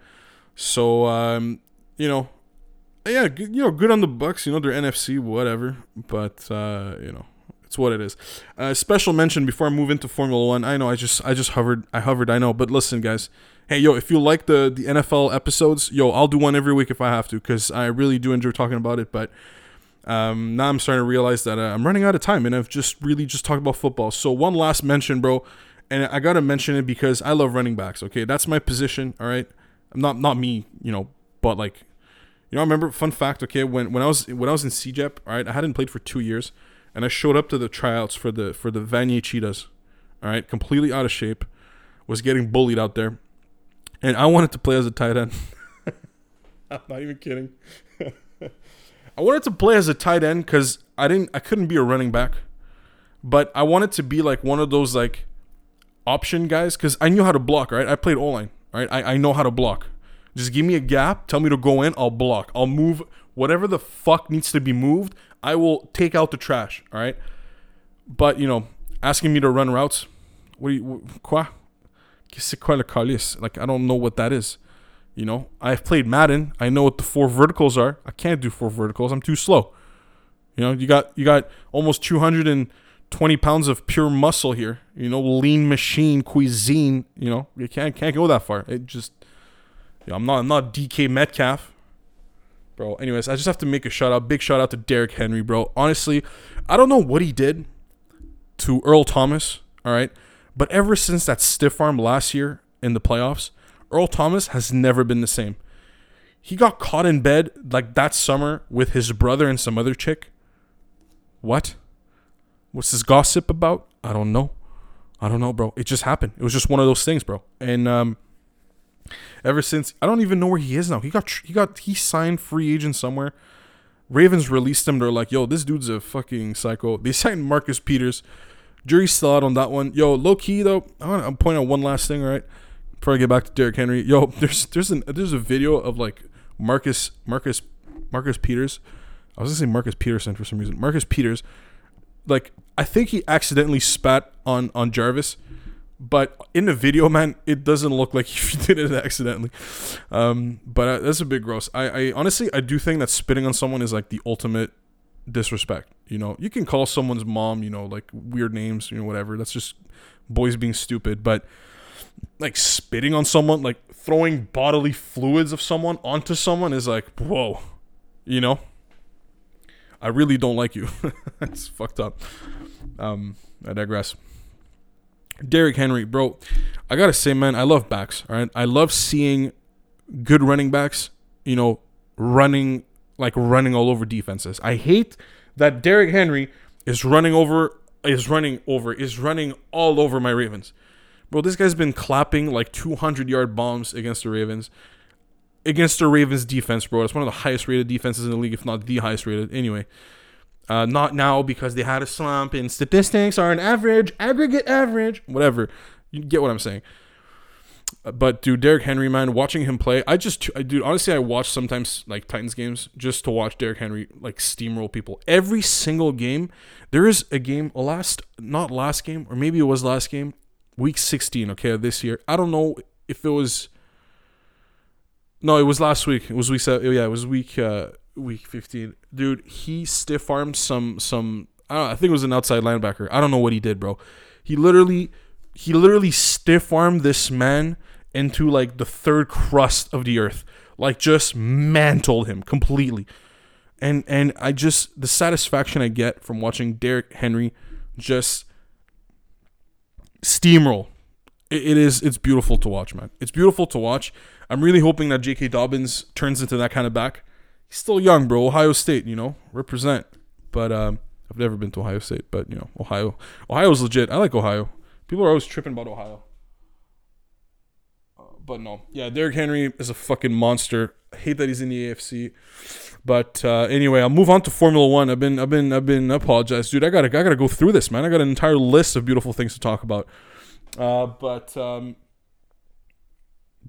So um, you know, yeah, you know, good on the Bucs. You know, they're NFC, whatever. But uh, you know, it's what it is. Uh, special mention before I move into Formula One. I know I just I just hovered I hovered. I know, but listen, guys hey yo if you like the the nfl episodes yo i'll do one every week if i have to because i really do enjoy talking about it but um, now i'm starting to realize that uh, i'm running out of time and i've just really just talked about football. So one last mention bro and i gotta mention it because i love running backs okay? That's my position all right? I'm not not me you know but like you know I remember fun fact okay when, when i was when i was in cegep all right i hadn't played for two years and i showed up to the tryouts for the for the vanier cheetahs all right completely out of shape was getting bullied out there and I wanted to play as a tight end. I'm not even kidding. I wanted to play as a tight end because I didn't, I couldn't be a running back, but I wanted to be like one of those like option guys because I knew how to block. Right, I played O line. Right, I, I know how to block. Just give me a gap, tell me to go in, I'll block. I'll move whatever the fuck needs to be moved. I will take out the trash. All right, but you know, asking me to run routes, what do you, quoi? C'est quoi? Like, I don't know what that is. You know, I've played Madden. I know what the four verticals are. I can't do four verticals. I'm too slow. You know, you got you got almost 220 pounds of pure muscle here. You know, lean machine cuisine. You know, you can't can't go that far. It just, you know, I'm not I'm not DK Metcalf, bro. Anyways, I just have to make a shout out. Big shout out to Derrick Henry, bro. Honestly, I don't know what he did to Earl Thomas. All right, but ever since that stiff arm last year in the playoffs, Earl Thomas has never been the same. He got caught in bed like that summer with his brother and some other chick. What? What's this gossip about? I don't know. I don't know, bro. It just happened. It was just one of those things, bro. And um, ever since, I don't even know where he is now. He got he got he signed free agent somewhere. Ravens released him. They're like, yo, this dude's a fucking psycho. They signed Marcus Peters Jury's still out on that one. Yo, low key though, I want to point out one last thing, right? Before I get back to Derrick Henry. Yo, there's there's an there's a video of like Marcus Marcus Marcus Peters. I was gonna say Marcus Peterson for some reason. Marcus Peters, like I think he accidentally spat on on Jarvis, but in the video, man, it doesn't look like he did it accidentally. Um, but uh, that's a bit gross. I, I honestly I do think that spitting on someone is like the ultimate disrespect. You know, you can call someone's mom, you know, like weird names, you know, whatever. That's just boys being stupid. But like spitting on someone, like throwing bodily fluids of someone onto someone is like, whoa, you know. I really don't like you. it's fucked up. Um, I digress. Derrick Henry, bro, I gotta say, man, I love backs. All right, I love seeing good running backs. You know, running like running all over defenses. I hate that Derrick Henry is running over is running over is running all over my Ravens. Bro, this guy's been clapping like 200 yard bombs against the Ravens. against the Ravens defense, bro. It's one of the highest rated defenses in the league, if not the highest rated. Anyway, uh, not now because they had a slump and statistics are an average, aggregate average, whatever. You get what I'm saying. But dude, Derrick Henry, man, watching him play, I just, I, dude, honestly, I watch sometimes like Titans games just to watch Derrick Henry like steamroll people. Every single game, there is a game, a last, not last game, or maybe it was last game, week 16, okay, this year. I don't know if it was, no, it was last week. It was week, seven, yeah, it was week, uh, week 15. Dude, he stiff armed some, some, I don't know, I think it was an outside linebacker. I don't know what he did, bro. He literally, he literally stiff armed this man into like the third crust of the earth, like just mantled him completely. And and I just the satisfaction I get from watching Derrick Henry just steamroll. It, it is it's beautiful to watch, man. It's beautiful to watch. I'm really hoping that J.K. Dobbins turns into that kind of back. He's still young, bro. Ohio State, you know, represent. But um, I've never been to Ohio State, but you know, Ohio, Ohio's legit. I like Ohio. People are always tripping about Ohio. Uh, but no, yeah, Derrick Henry is a fucking monster. I hate that he's in the AFC. But uh, anyway, I'll move on to Formula One. I've been, I've been, I've been apologized, dude. I gotta, I gotta go through this, man. I got an entire list of beautiful things to talk about. Uh, but um,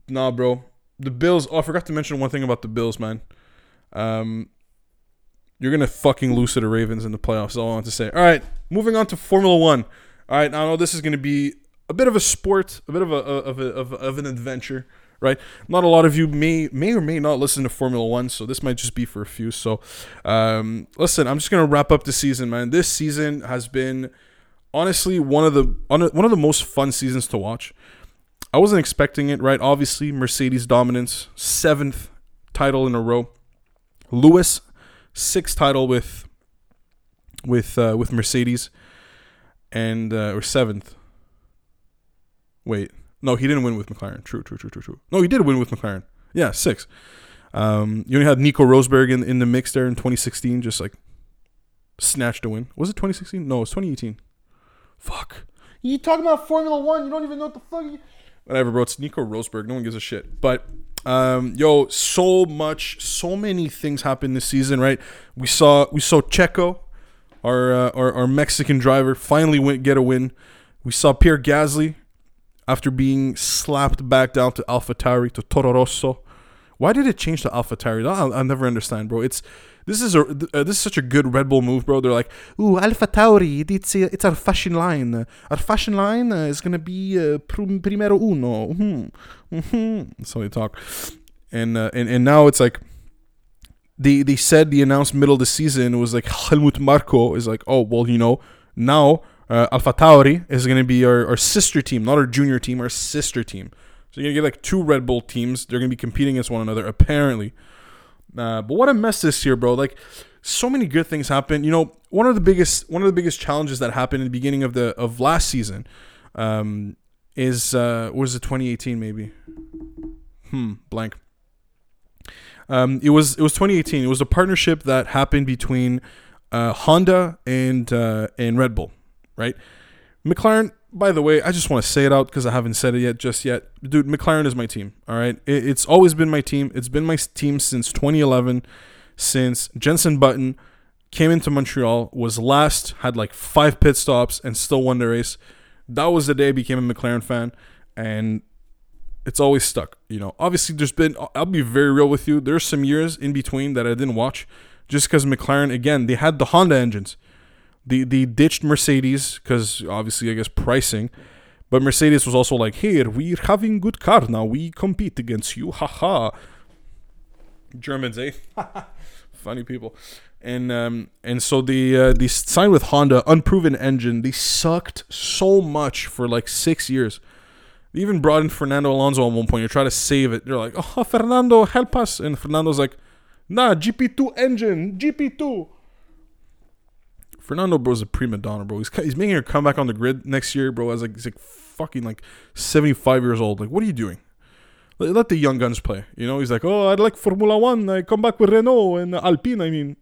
nah, bro. The Bills. Oh, I forgot to mention one thing about the Bills, man. Um, you're gonna fucking lose to the Ravens in the playoffs. All I want to say. All right, moving on to Formula One. All right, now I know this is gonna be a bit of a sport, a bit of a of a, of, of an adventure, right? Not a lot of you may may or may not listen to Formula One, so this might just be for a few. So, um, listen, I'm just gonna wrap up the season, man. This season has been honestly one of the one of the most fun seasons to watch. I wasn't expecting it, right? Obviously, Mercedes dominance, seventh title in a row. Lewis, sixth title with with uh, with Mercedes, and uh, or seventh. Wait, no, he didn't win with McLaren. True, true, true, true, true. No, he did win with McLaren. Yeah, six. Um, you only had Nico Rosberg in in the mix there in 2016, just like snatched a win. Was it 2016? No, it was 2018. Fuck. You talking about Formula One? You don't even know what the fuck. You... Whatever, bro. It's Nico Rosberg. No one gives a shit. But um, yo, so much, so many things happened this season, right? We saw we saw Checo, our uh, our, our Mexican driver, finally went get a win. We saw Pierre Gasly after being slapped back down to AlphaTauri to Toro Rosso. Why did it change to AlphaTauri? I'll, I'll never understand, bro. It's this is a uh, this is such a good Red Bull move, bro. They're like, ooh, AlphaTauri, it's a, it's our fashion line. Our fashion line uh, is gonna be uh, primero uno. Mm-hmm. Mm-hmm. That's how they talk. And uh, and and now it's like. They, they said the announced middle of the season was like Helmut Marko is like oh well you know now uh, Alpha Tauri is going to be our, our sister team, not our junior team, our sister team. So you're to get like two Red Bull teams. They're to be competing against one another, apparently. Uh, but what a mess this year, bro. Like, so many good things happen. You know, one of the biggest one of the biggest challenges that happened in the beginning of the of last season um, is uh, was it 2018 maybe? Hmm, blank. Um, it was it was 2018. It was a partnership that happened between uh, Honda and uh, and Red Bull right? McLaren, by the way, I just want to say it out because I haven't said it yet, just yet. Dude, McLaren is my team. All right, it, it's always been my team. It's been my team since 2011, since Jenson Button came into Montreal, was last, had like five pit stops, and still won the race. That was the day I became a McLaren fan, and it's always stuck. You know, obviously, there's been. I'll be very real with you. There's some years in between that I didn't watch, just because McLaren again they had the Honda engines the the ditched Mercedes because obviously I guess pricing, but Mercedes was also like, "Here we're having good car now. We compete against you, haha." Germans, eh? Funny people, and um and so the uh, they signed with Honda, unproven engine. They sucked so much for like six years. They even brought in Fernando Alonso at one point. You try to save it. They're like, "Oh, Fernando, help us!" And Fernando's like, "Nah, GP2 engine, GP2." Fernando bro's a prima donna, bro. He's he's making a comeback on the grid next year, bro. As like he's like fucking like seventy five years old. Like, what are you doing? Let, let, the young guns play. You know, he's like, oh, I'd like Formula One. I come back with Renault and Alpine. I mean,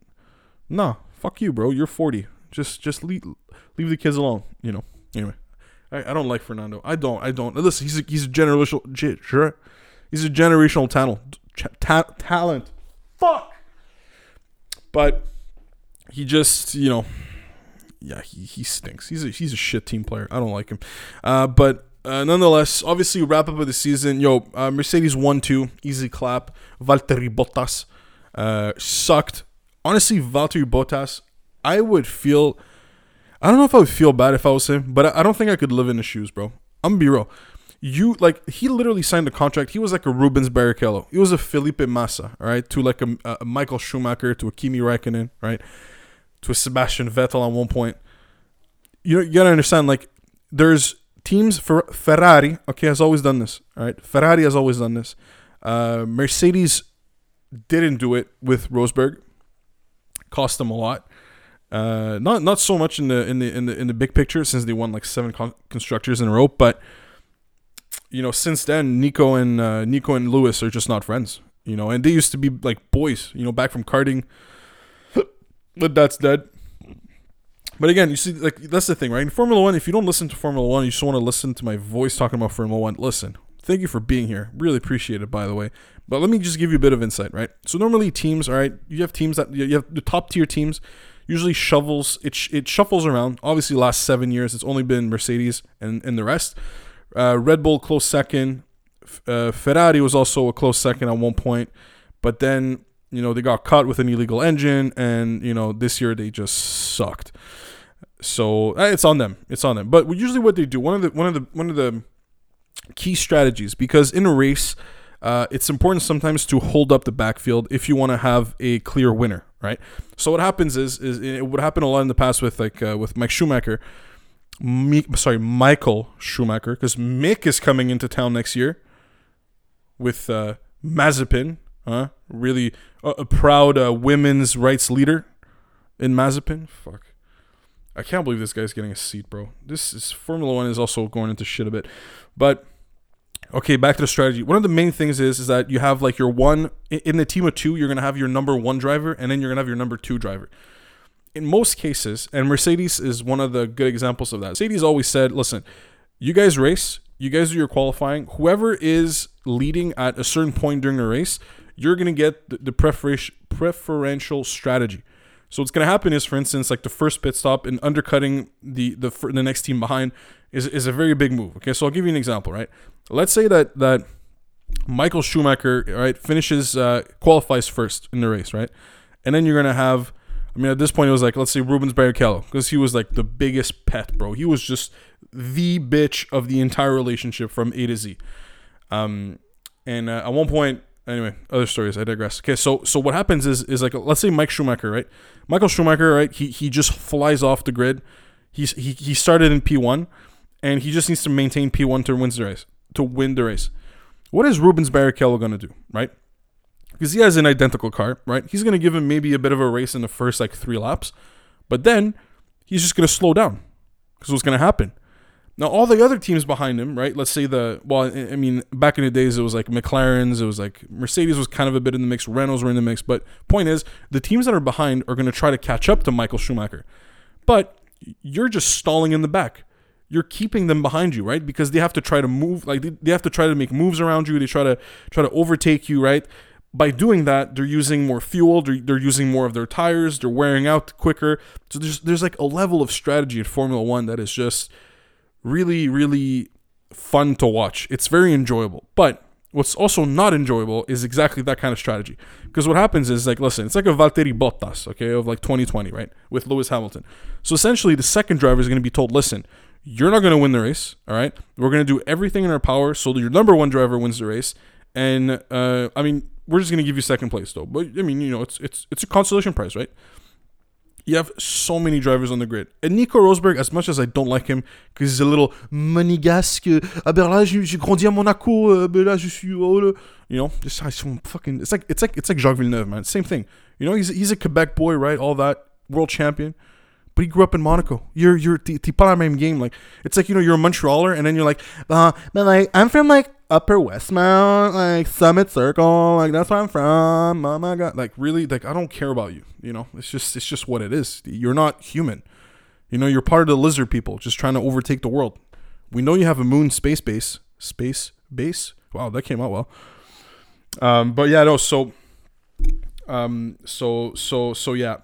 nah, fuck you, bro. You're forty. Just just leave leave the kids alone. You know. Anyway, I, I don't like Fernando. I don't. I don't. Listen, he's a, he's a generational. Sure, He's a generational talent. ta- talent. Fuck. But he just, you know, yeah, he, he stinks. He's a he's a shit team player. I don't like him. Uh, but uh, nonetheless, obviously wrap up of the season. Yo, uh, Mercedes won two, easy clap. Valtteri Bottas uh, sucked. Honestly, Valtteri Bottas, I would feel. I don't know if I would feel bad if I was him, but I, don't think I could live in his shoes, bro. I'm gonna be real. You like he literally signed a contract. He was like a Rubens Barrichello. He was a Felipe Massa, all right, to like a, a Michael Schumacher, to a Kimi Räikkönen, right, to a Sebastian Vettel at one point. You you gotta understand. Like, there's teams for Ferrari. Okay, has always done this. All right, Ferrari has always done this. Uh, Mercedes didn't do it with Rosberg. Cost them a lot. Uh, not not so much in the in the in the in the big picture since they won like seven con- constructors in a row, but you know since then Nico and uh, Nico and Lewis are just not friends. You know, and they used to be like boys. You know, back from karting, but that's dead. But again, you see, like that's the thing, right? In Formula One, if you don't listen to Formula One, you just want to listen to my voice talking about Formula One. Listen, thank you for being here. Really appreciate it, by the way. But let me just give you a bit of insight, right? So normally teams, all right, you have teams that you have the top tier teams usually shovels it sh- it shuffles around. Obviously, last seven years it's only been Mercedes and and the rest. Uh, Red Bull close second. Uh, Ferrari was also a close second at one point, but then you know they got caught with an illegal engine, and you know this year they just sucked. So uh, it's on them. It's on them. But usually what they do one of the one of the one of the key strategies because in a race. Uh, it's important sometimes to hold up the backfield if you want to have a clear winner, right? So what happens is, is it would happen a lot in the past with like uh, with Mike Schumacher, Me, sorry Michael Schumacher, because Mick is coming into town next year with uh, Mazepin, huh? Really a, a proud uh, women's rights leader in Mazepin. Fuck. I can't believe this guy's getting a seat, bro. This is Formula One is also going into shit a bit, but okay, back to the strategy. One of the main things is is that you have like your one in the team of two. You're gonna have your number one driver, and then you're gonna have your number two driver. In most cases, and Mercedes is one of the good examples of that. Mercedes always said, "Listen, you guys race, you guys do your qualifying. Whoever is leading at a certain point during the race, you're gonna get the, the preferential preferential strategy." So what's going to happen is, for instance, like the first pit stop and undercutting the the the next team behind is is a very big move. Okay, so I'll give you an example. Right, let's say that that Michael Schumacher right finishes uh, qualifies first in the race, right, and then you're going to have. I mean, at this point, it was like let's say Rubens Barrichello because he was like the biggest pet, bro. He was just the bitch of the entire relationship from A to Z. Um, and uh, at one point, anyway, other stories. I digress. Okay, so so what happens is is like let's say Mike Schumacher, right? Michael Schumacher, right? He he just flies off the grid. He's he he started in P one, and he just needs to maintain P one to win the race. To win the race, what is Rubens Barrichello gonna do, right? Because he has an identical car, right? He's gonna give him maybe a bit of a race in the first like three laps, but then he's just gonna slow down. Because what's gonna happen? Now, all the other teams behind him, right? Let's say the well, I mean, back in the days, it was like McLarens, it was like Mercedes was kind of a bit in the mix, Renaults were in the mix. But point is, the teams that are behind are going to try to catch up to Michael Schumacher, but you're just stalling in the back. You're keeping them behind you, right? Because they have to try to move, like they, have to try to make moves around you. They try to try to overtake you, right? By doing that, they're using more fuel. They're, they're using more of their tires. They're wearing out quicker. So there's there's like a level of strategy in Formula One that is just really, really fun to watch. It's very enjoyable. But what's also not enjoyable is exactly that kind of strategy. Because what happens is like, listen, it's like a Valtteri Bottas, okay, of like 2020, right, with Lewis Hamilton. So essentially, the second driver is going to be told, listen, you're not going to win the race, all right? We're going to do everything in our power so your number one driver wins the race. And uh, I mean, we're just going to give you second place though. But I mean, you know, it's it's it's a consolation prize, right? You have so many drivers on the grid. And Nico Rosberg, as much as I don't like him, because he's a little monégasque, ah ben là, j'ai grandi à Monaco, euh, ben là, je suis, oh, là. you know, just fucking, it's like, it's like, it's like Jacques Villeneuve, man. Same thing. You know, he's, he's a Quebec boy, right? All that, world champion. But he grew up in Monaco. You're, you're, t'es pas la même game. Like, it's like, you know, you're a Montrealer, and then you're like, uh, but like, I'm from like Upper Westmount, like Summit Circle, like that's where I'm from. Oh my god, like really, like I don't care about you. You know, it's just it's just what it is. You're not human. You know, you're part of the lizard people, just trying to overtake the world. We know you have a moon space base, space base. Wow, that came out well. Um, but yeah, no. So, um, so so so yeah.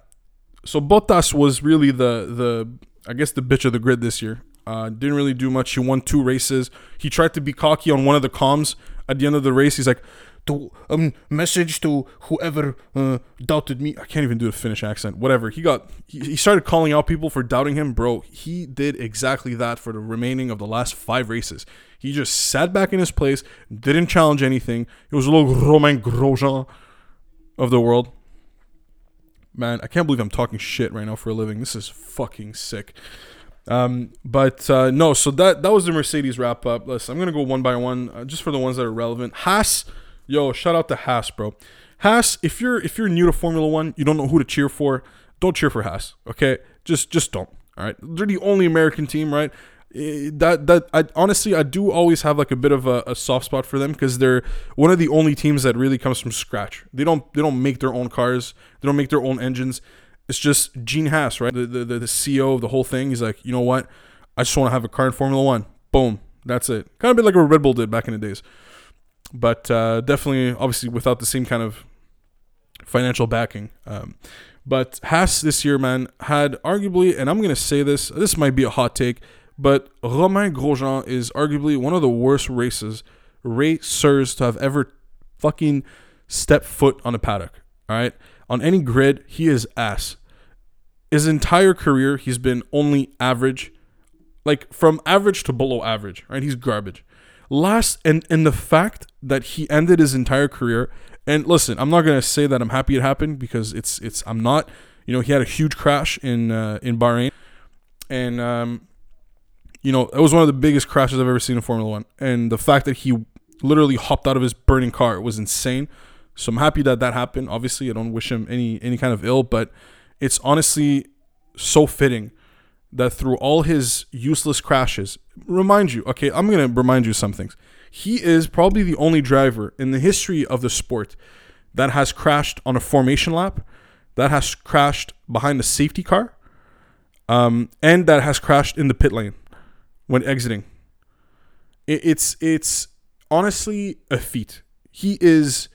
So Bottas was really the the I guess the bitch of the grid this year. Uh, didn't really do much. He won two races. He tried to be cocky on one of the comms at the end of the race. He's like, "To um message to whoever uh, doubted me." I can't even do a Finnish accent. Whatever. He got. He, he started calling out people for doubting him, bro. He did exactly that for the remaining of the last five races. He just sat back in his place, didn't challenge anything. He was a little Romain Grosjean of the world. Man, I can't believe I'm talking shit right now for a living. This is fucking sick. Um, but uh, no, so that that was the Mercedes wrap up. Listen, I'm gonna go one by one, uh, just for the ones that are relevant. Haas, yo, shout out to Haas, bro. Haas, if you're if you're new to Formula One, you don't know who to cheer for. Don't cheer for Haas, okay? Just just don't. All right, they're the only American team, right? Eh, That that I honestly I do always have like a bit of a, a soft spot for them because they're one of the only teams that really comes from scratch. They don't they don't make their own cars. They don't make their own engines it's just Gene Haas, right? The, the, the, the CEO of the whole thing. He's like, you know what? I just want to have a car in Formula One. Boom. That's it. Kind of bit like what Red Bull did back in the days. But uh, definitely, obviously, without the same kind of financial backing. Um, but Haas this year, man, had arguably, and I'm going to say this, this might be a hot take, but Romain Grosjean is arguably one of the worst races, racers to have ever fucking stepped foot on a paddock. All right on any grid, he is ass. His entire career, he's been only average, like from average to below average, right? He's garbage. Last, and, and the fact that he ended his entire career, and listen, I'm not gonna say that I'm happy it happened because it's it's I'm not. You know, he had a huge crash in uh, in Bahrain, and um, you know, it was one of the biggest crashes I've ever seen in Formula One. And the fact that he literally hopped out of his burning car was insane. So I'm happy that that happened. Obviously, I don't wish him any any kind of ill, but it's honestly so fitting that through all his useless crashes, remind you, okay, I'm going to remind you some things. He is probably the only driver in the history of the sport that has crashed on a formation lap, that has crashed behind a safety car, um, and that has crashed in the pit lane when exiting. It, it's it's honestly a feat. He is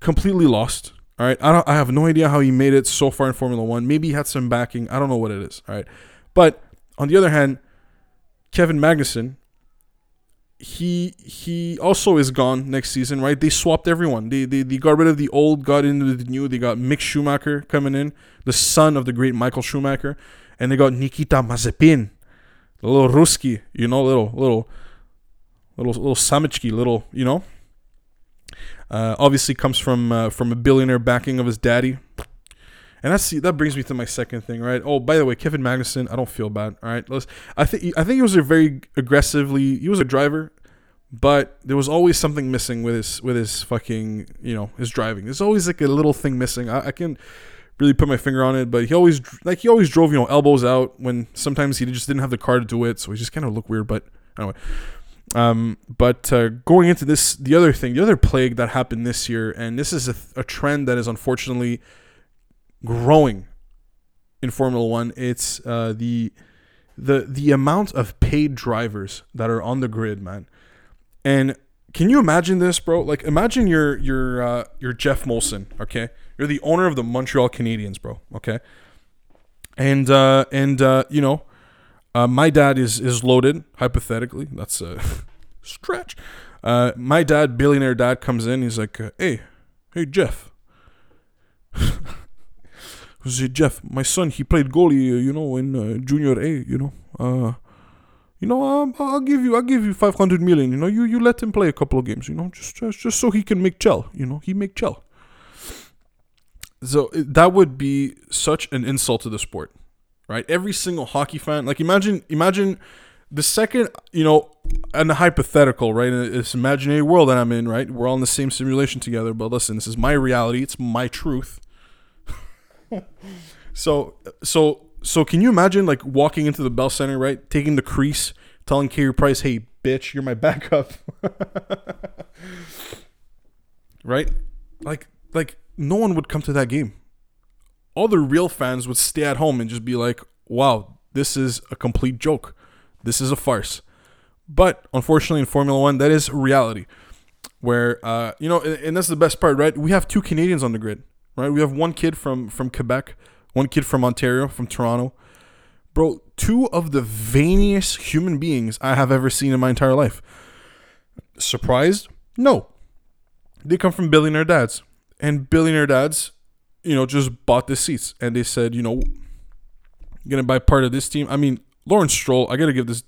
completely lost. All right, I don't. I have no idea how he made it so far in Formula One. Maybe he had some backing. I don't know what it is. All right, but on the other hand, Kevin Magnussen, he he also is gone next season. Right? They swapped everyone. They they, they got rid of the old, got into the new. They got Mick Schumacher coming in, the son of the great Michael Schumacher, and they got Nikita Mazepin, the little Ruski, you know, little little little little Samichki, little you know uh, obviously comes from uh, from a billionaire backing of his daddy. And that's that brings me to my second thing, right? Oh, by the way, Kevin Magnussen, I don't feel bad. All right, let's. I think I think he was a very aggressively. He was a driver, but there was always something missing with his with his fucking you know his driving. There's always like a little thing missing. I, I can really put my finger on it, but he always like he always drove you know elbows out when sometimes he just didn't have the car to do it, so he just kind of looked weird. But anyway, um, but uh, going into this, the other thing, the other plague that happened this year, and this is a, a trend that is unfortunately growing in Formula One. It's uh, the the the amount of paid drivers that are on the grid, man. And can you imagine this, bro? Like, imagine you're you're uh, you're Geoff Molson, okay? You're the owner of the Montreal Canadiens, bro, okay? And uh, and uh, you know uh, my dad is is loaded. Hypothetically, that's a stretch. Uh, my dad, billionaire dad, comes in. He's like, uh, "Hey, hey, Geoff." say, Geoff, my son, he played goalie, uh, you know, in uh, junior A. You know, uh, you know, um, I'll give you, I'll give you five hundred million. You know, you you let him play a couple of games. You know, just just just so he can make gel. You know, he make gel. So that would be such an insult to the sport right? Every single hockey fan, like imagine, imagine the second, you know, and the hypothetical, right? In this imaginary world that I'm in, right? We're all in the same simulation together. But listen, this is my reality. It's my truth. so, so, so, can you imagine like walking into the Bell Center, right? Taking the crease, telling Carey Price, "Hey, bitch, you're my backup," right? Like, like no one would come to that game all the real fans would stay at home and just be like, wow, this is a complete joke. This is a farce. But unfortunately, in Formula One, that is reality. where uh, you know, and, and that's the best part, right? We have two Canadians on the grid, right? We have one kid from from Quebec, one kid from Ontario, from Toronto. Bro, two of the veiniest human beings I have ever seen in my entire life. Surprised? No. They come from billionaire dads. And billionaire dads, you know, just bought the seats and they said, you know, gonna buy part of this team. I mean, Lawrence Stroll, I gotta give this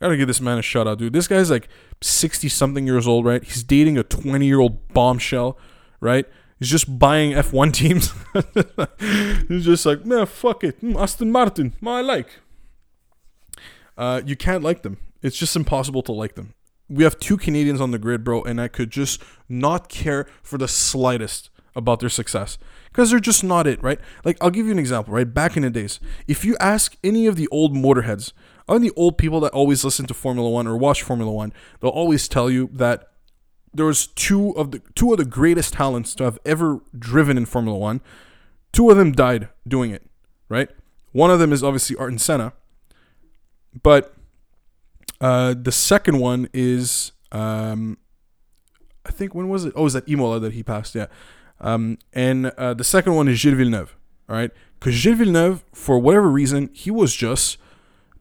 I gotta give this man a shout out, dude. This guy's like 60 something years old, right? He's dating a 20 year old bombshell, right? He's just buying F1 teams. He's just like, man, fuck it. Mm, Aston Martin, I like. Uh, you can't like them. It's just impossible to like them. We have two Canadians on the grid, bro, and I could just not care for the slightest about their success because they're just not it, right? Like, I'll give you an example, right? Back in the days, if you ask any of the old motorheads, or the old people that always listen to Formula One or watch Formula One, they'll always tell you that there was two of the two of the greatest talents to have ever driven in Formula One. Two of them died doing it, right? One of them is obviously Ayrton Senna, but uh, the second one is um, I think when was it? Oh, was that Imola that he passed? Yeah. Um, and uh, the second one is Gilles Villeneuve. All right, because Gilles Villeneuve, for whatever reason, he was just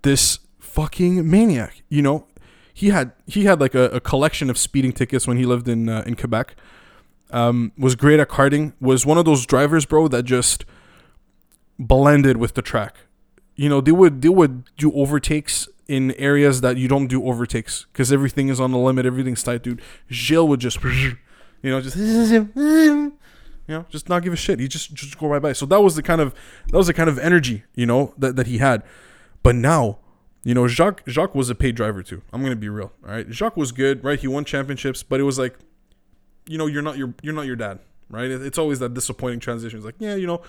this fucking maniac. You know, he had he had like a, a collection of speeding tickets when he lived in uh, in Quebec. Um, was great at karting. Was one of those drivers, bro, that just blended with the track. You know, they would they would do overtakes in areas that you don't do overtakes because everything is on the limit, everything's tight, dude. Gilles would just, you know, just, you know, just not give a shit. He just just go right by. So that was the kind of that was the kind of energy, you know, that, that he had. But now, you know, Jacques Jacques was a paid driver too. I'm gonna be real. All right, Jacques was good, right? He won championships, but it was like, you know, you're not your you're not your dad, right? It's always that disappointing transition. It's like, yeah, you know,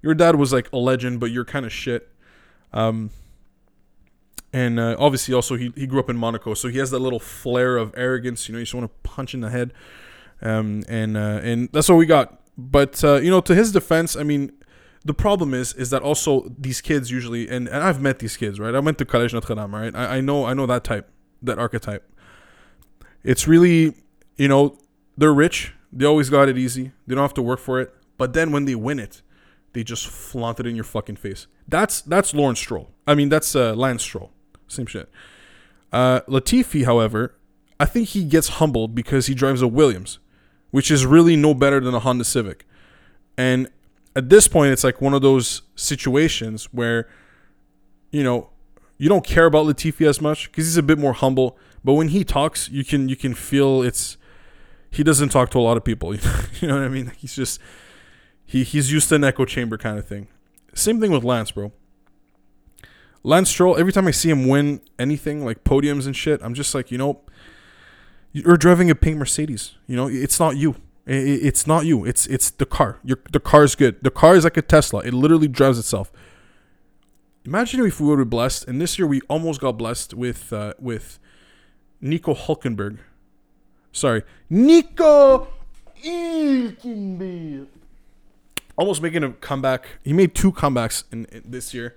your dad was like a legend, but you're kind of shit. Um, and uh, obviously also he, he grew up in Monaco, so he has that little flair of arrogance. You know, you just want to punch in the head, um, and uh, and that's what we got. But uh, you know, to his defense, I mean, the problem is is that also these kids usually, and, and I've met these kids, right? I went to Collège Notre Dame, right? I, I know I know that type, that archetype. It's really, you know, they're rich. They always got it easy. They don't have to work for it. But then when they win it, they just flaunt it in your fucking face. That's that's Lawrence Stroll. I mean, that's uh, Lance Stroll. Same shit. Uh, Latifi, however, I think he gets humbled because he drives a Williams, which is really no better than a Honda Civic. And at this point, it's like one of those situations where, you know, you don't care about Latifi as much because he's a bit more humble. But when he talks, you can you can feel it's he doesn't talk to a lot of people. you know what I mean? He's just he he's used to an echo chamber kind of thing. Same thing with Lance, bro. Lance Stroll, every time I see him win anything like podiums and shit, I'm just like, you know, you're driving a pink Mercedes. You know, it's not you. It's not you. It's it's the car. Your the car is good. The car is like a Tesla. It literally drives itself. Imagine if we were blessed, and this year we almost got blessed with uh, with Nico Hulkenberg. Sorry, Nico Hulkenberg. Almost making a comeback. He made two comebacks in, in this year.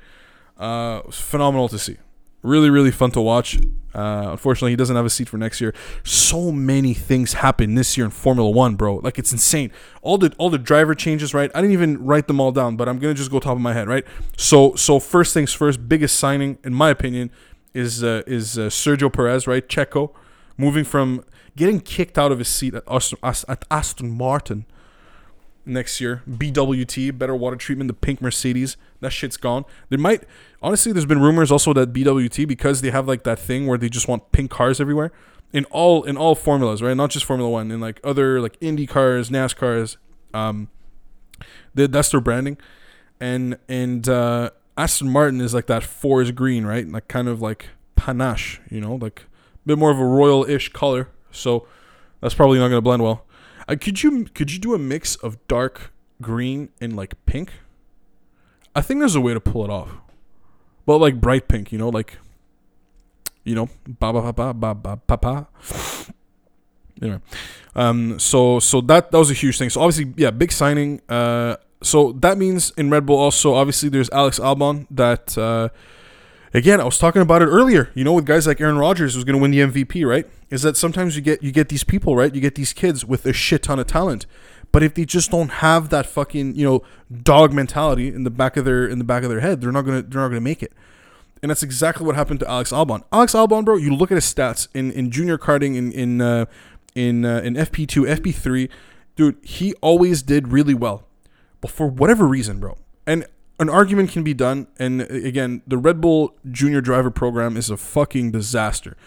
Uh, phenomenal to see. Really, really fun to watch. Uh, unfortunately, he doesn't have a seat for next year. So many things happen this year in Formula One, bro. Like it's insane. All the all the driver changes, right? I didn't even write them all down, but I'm gonna just go top of my head, right? So so first things first, biggest signing in my opinion is uh, is uh, Sergio Perez, right? Checo, moving from getting kicked out of his seat at Aston, at Aston Martin next year. BWT, better water treatment, the pink Mercedes. That shit's gone. There might honestly there's been rumors also that BWT because they have like that thing where they just want pink cars everywhere. In all in all formulas, right? Not just Formula One, in like other like Indy cars, NASCARs. Um they, that's their branding. And and uh Aston Martin is like that forest green, right? Like kind of like panache, you know, like a bit more of a royal ish color. So that's probably not gonna blend well. Uh, could you could you do a mix of dark green and like pink? I think there's a way to pull it off, but like bright pink, you know, like you know, ba ba ba ba ba ba ba. Anyway, um, so so that that was a huge thing. So obviously, yeah, big signing. Uh, so that means in Red Bull also obviously there's Alex Albon that uh, again, I was talking about it earlier. You know, with guys like Aaron Rodgers, who's going to win the MVP, right? Is that sometimes you get you get these people, right? You get these kids with a shit ton of talent, but if they just don't have that fucking you know dog mentality in the back of their in the back of their head, they're not gonna they're not gonna make it. And that's exactly what happened to Alex Albon. Alex Albon, bro, you look at his stats in, in junior karting in in uh, in uh, in FP two, FP three, dude. He always did really well, but for whatever reason, bro, and an argument can be done. And uh, again, the Red Bull Junior Driver Program is a fucking disaster.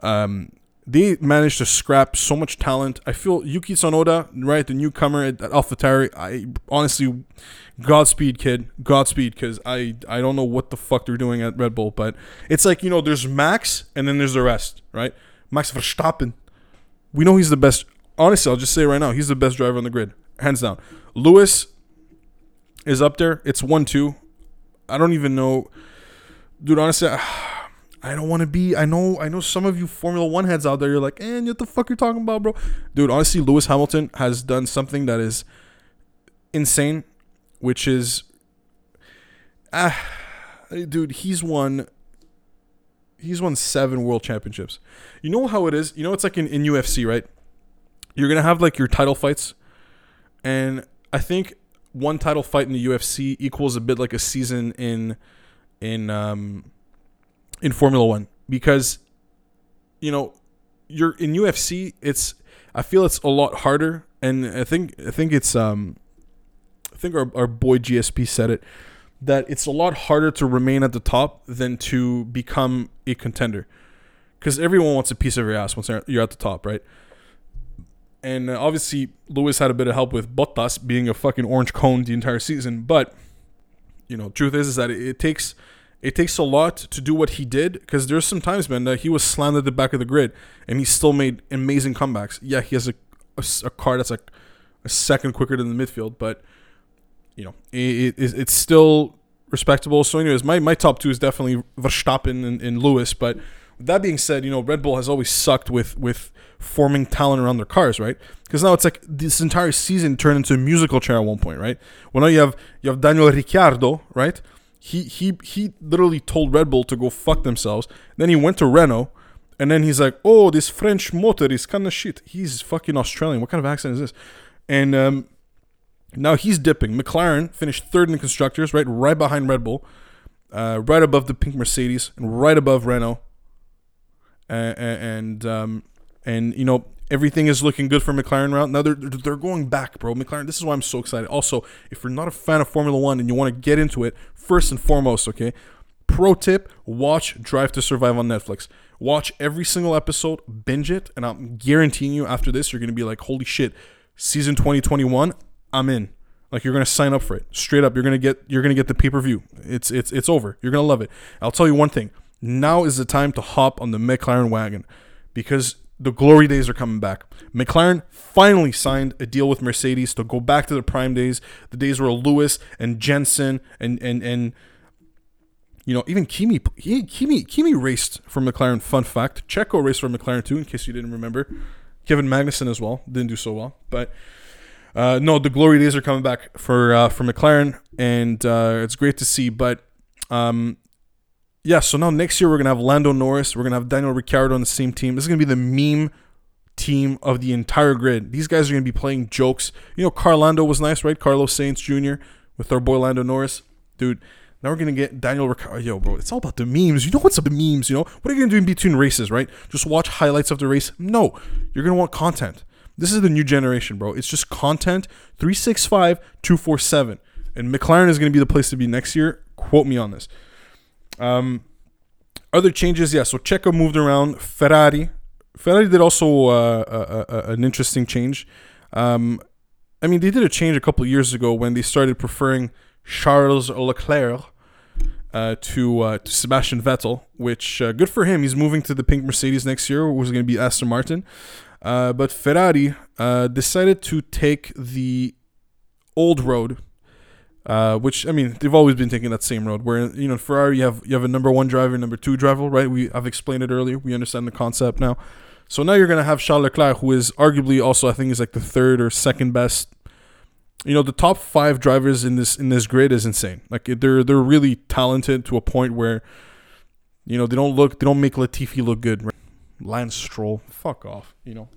Um, they managed to scrap so much talent. I feel Yuki Tsunoda, right, the newcomer at, at AlphaTauri. I honestly, Godspeed, kid, Godspeed, because I I don't know what the fuck they're doing at Red Bull, but it's like you know, there's Max and then there's the rest, right? Max Verstappen, we know he's the best. Honestly, I'll just say right now, he's the best driver on the grid, hands down. Lewis is up there. It's one two. I don't even know, dude. Honestly, I don't want to be. I know. I know some of you Formula One heads out there. You're like, and what the fuck you're talking about, bro? Dude, honestly, Lewis Hamilton has done something that is insane, which is, ah, dude, he's won. He's won seven world championships. You know how it is. You know it's like in, in UFC, right? You're gonna have like your title fights, and I think one title fight in the UFC equals a bit like a season in in um in Formula One because you know you're in UFC. It's I feel it's a lot harder, and I think I think it's um I think our our boy GSP said it that it's a lot harder to remain at the top than to become a contender because everyone wants a piece of your ass once you're at the top, right? And uh, obviously, Lewis had a bit of help with Bottas being a fucking orange cone the entire season. But you know, truth is, is that it, takes it takes a lot to do what he did because there's some times, man, that he was slammed at the back of the grid and he still made amazing comebacks. Yeah, he has a, a, a car that's like a second quicker than the midfield, but you know, it, it, it's still respectable. So, anyways, my, my top two is definitely Verstappen and, and Lewis. But that being said, you know, Red Bull has always sucked with with forming talent around their cars, right? Because now it's like this entire season turned into a musical chair at one point, right? Well, now you have you have Daniel Ricciardo, right? he he he literally told Red Bull to go fuck themselves. Then he went to Renault, and then he's like, "Oh, this French motor is kind of shit." He's fucking Australian. What kind of accent is this? And um, now he's dipping. McLaren finished third in the constructors, right, right behind Red Bull, uh, right above the pink Mercedes, and right above Renault. Uh, and um, and you know everything is looking good for McLaren round. Now they're they're going back, bro. McLaren. This is why I'm so excited. Also, if you're not a fan of Formula One and you want to get into it, first and foremost, okay. Pro tip: Watch Drive to Survive on Netflix. Watch every single episode, binge it, and I'm guaranteeing you after this, you're gonna be like, "Holy shit!" Season 2021, I'm in. Like you're gonna sign up for it straight up. You're gonna get you're gonna get the pay per view. It's it's it's over. You're gonna love it. I'll tell you one thing. Now is the time to hop on the McLaren wagon because the glory days are coming back. McLaren finally signed a deal with Mercedes to go back to the prime days, the days where Lewis and Jenson and and and you know even Kimi Kimi Kimi raced for McLaren. Fun fact: Checo raced for McLaren too, in case you didn't remember. Kevin Magnussen as well didn't do so well, but uh, no, the glory days are coming back for uh, for McLaren, and uh, it's great to see. But um, yeah, so now next year we're gonna have Lando Norris, we're gonna have Daniel Ricciardo on the same team. This is gonna be the meme team of the entire grid. These guys are gonna be playing jokes. You know, Carlando was nice, right? Carlos Sainz Jr. with our boy Lando Norris, dude. Now we're gonna get Daniel Ricciardo. Yo, bro, it's all about the memes. You know what's up the memes? You know what are you gonna do in between races, right? Just watch highlights of the race? No, you're gonna want content. This is the new generation, bro. It's just content 365, 247. And McLaren is to be the place to be next year. Quote me on this. Um, other changes, yeah. So Checo moved around. Ferrari, Ferrari did also uh, a, a, an interesting change. Um, I mean, they did a change a couple years ago when they started preferring Charles Leclerc uh, to uh, to Sebastian Vettel, which uh, good for him. He's moving to the pink Mercedes next year, which is going to be Aston Martin. Uh, but Ferrari uh, decided to take the old road uh, which I mean, they've always been taking that same road. Where you know Ferrari, you have you have a number one driver, number two driver, right? We I've explained it earlier. We understand the concept now. So now you're gonna have Charles Leclerc, who is arguably also I think is like the third or second best. You know, the top five drivers in this in this grid is insane. Like they're they're really talented to a point where, You know, they don't look, they don't make Latifi look good. Right? Lance Stroll, fuck off. You know,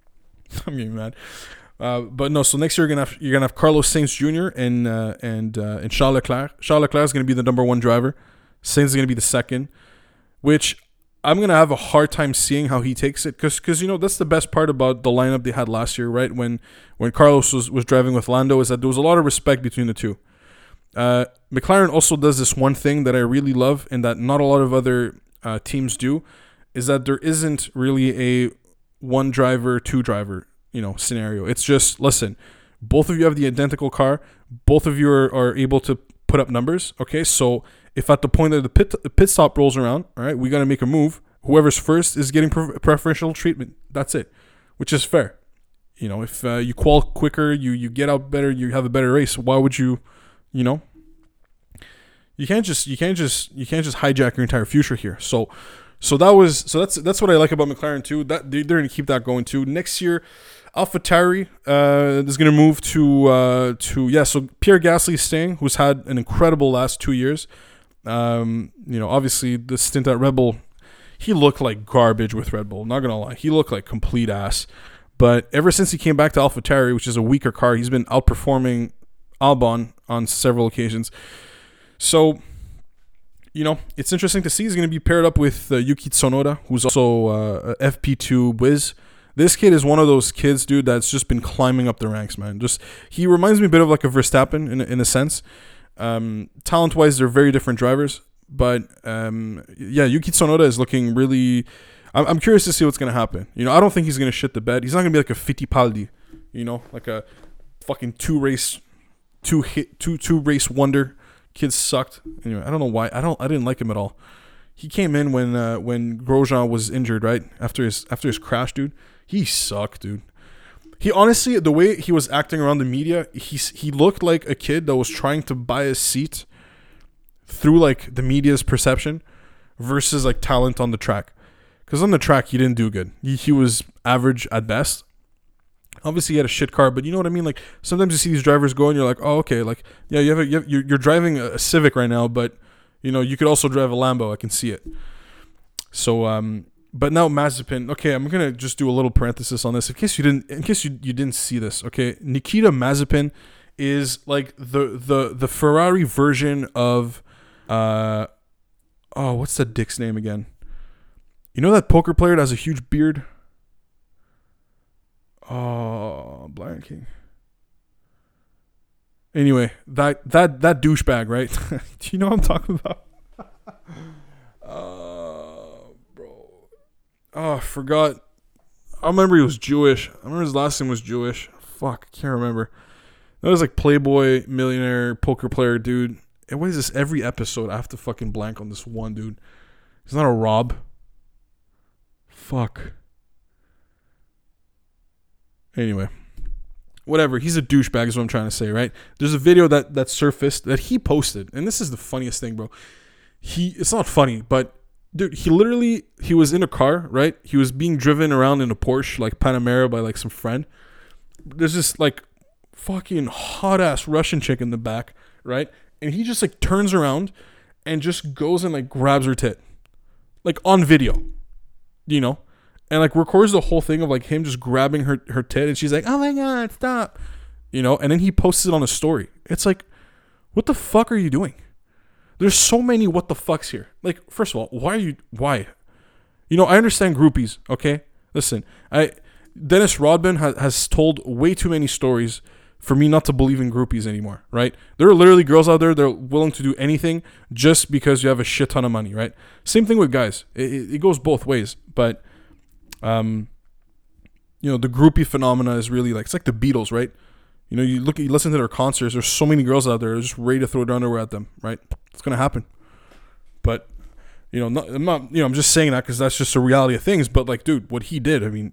I'm getting mad. Uh, but no, so next year you're gonna have, you're gonna have Carlos Sainz Jr. and uh, and uh, and Charles Leclerc. Charles Leclerc is gonna be the number one driver. Sainz is gonna be the second, which I'm gonna have a hard time seeing how he takes it because because you know that's the best part about the lineup they had last year, right? When when Carlos was, was driving with Lando, is that there was a lot of respect between the two. Uh, McLaren also does this one thing that I really love and that not a lot of other uh, teams do, is that there isn't really a one driver, two driver, you know, scenario. It's just listen, both of you have the identical car, both of you are, are able to put up numbers. Okay, so if at the point that the pit the pit stop rolls around, all right, we got to make a move. Whoever's first is getting pre- preferential treatment. That's it, which is fair. You know, if uh, you qual quicker, you you get out better, you have a better race. Why would you, you know? You can't just you can't just you can't just hijack your entire future here. So, so that was so that's that's what I like about McLaren too. That they're gonna keep that going too. Next year, AlphaTauri uh, is going to move to uh, to yeah. So Pierre Gasly staying, who's had an incredible last two years. Um, you know, obviously the stint at Red Bull, he looked like garbage with Red Bull. Not gonna lie, he looked like complete ass. But ever since he came back to AlphaTauri, which is a weaker car, he's been outperforming Albon on several occasions. So, you know, it's interesting to see. He's going to be paired up with uh, Yuki Tsunoda, who's also uh, FP2 whiz. This kid is one of those kids, dude, that's just been climbing up the ranks, man. Just he reminds me a bit of like a Verstappen in in a sense. Um, talent wise, they're very different drivers, but um, yeah, Yuki Tsunoda is looking really. I'm, I'm curious to see what's gonna happen. You know, I don't think he's gonna shit the bed. He's not gonna be like a Fittipaldi, you know, like a fucking two race, two hit, two two race wonder. Kids sucked. Anyway, I don't know why. I don't. I didn't like him at all. He came in when uh, when Grosjean was injured, right after his after his crash, dude. He sucked, dude. He honestly, the way he was acting around the media, he he looked like a kid that was trying to buy a seat through like the media's perception versus like talent on the track. Because on the track, he didn't do good. He, he was average at best. Obviously, he had a shit car, but you know what I mean. Like sometimes you see these drivers go, and you're like, oh, okay, like yeah, you have, a, you have you're, you're driving a Civic right now, but you know you could also drive a Lambo. I can see it. So um, but now Mazepin. Okay, I'm gonna just do a little parenthesis on this in case you didn't in case you, you didn't see this. Okay, Nikita Mazepin is like the the the Ferrari version of uh oh what's that dick's name again? You know that poker player that has a huge beard? Oh, blanking. Anyway, that that that douchebag, right? Do you know what I'm talking about? uh. Oh, I forgot. I remember he was Jewish. I remember his last name was Jewish. Fuck, I can't remember. That was like Playboy, millionaire, poker player dude. And what is this? Every episode, I have to fucking blank on this one dude. He's not a Rob. Fuck. Anyway, whatever. He's a douchebag, is what I'm trying to say, right? There's a video that that surfaced that he posted, and this is the funniest thing, bro. He it's not funny, but dude, he literally he was in a car, right? He was being driven around in a Porsche, like Panamera, by like some friend. There's this like fucking hot ass Russian chick in the back, right? And he just like turns around and just goes and like grabs her tit, like on video, you know and like records the whole thing of like him just grabbing her her tit, and she's like, "Oh my god, stop!" You know, and then he posts it on a story. It's like, what the fuck are you doing? There's so many what the fucks here. Like, first of all, why are you why? You know, I understand groupies. Okay, listen, I Dennis Rodman has has told way too many stories for me not to believe in groupies anymore, right? There are literally girls out there that are willing to do anything just because you have a shit ton of money, right? Same thing with guys. It, it goes both ways, but um, you know, the groupie phenomena is really like it's like the Beatles, right? You know, you look, you listen to their concerts. There's so many girls out there just ready to throw their underwear at them, right? It's gonna happen. But you know, not, I'm not, you know, I'm just saying that because that's just a reality of things. But like, dude, what he did, I mean,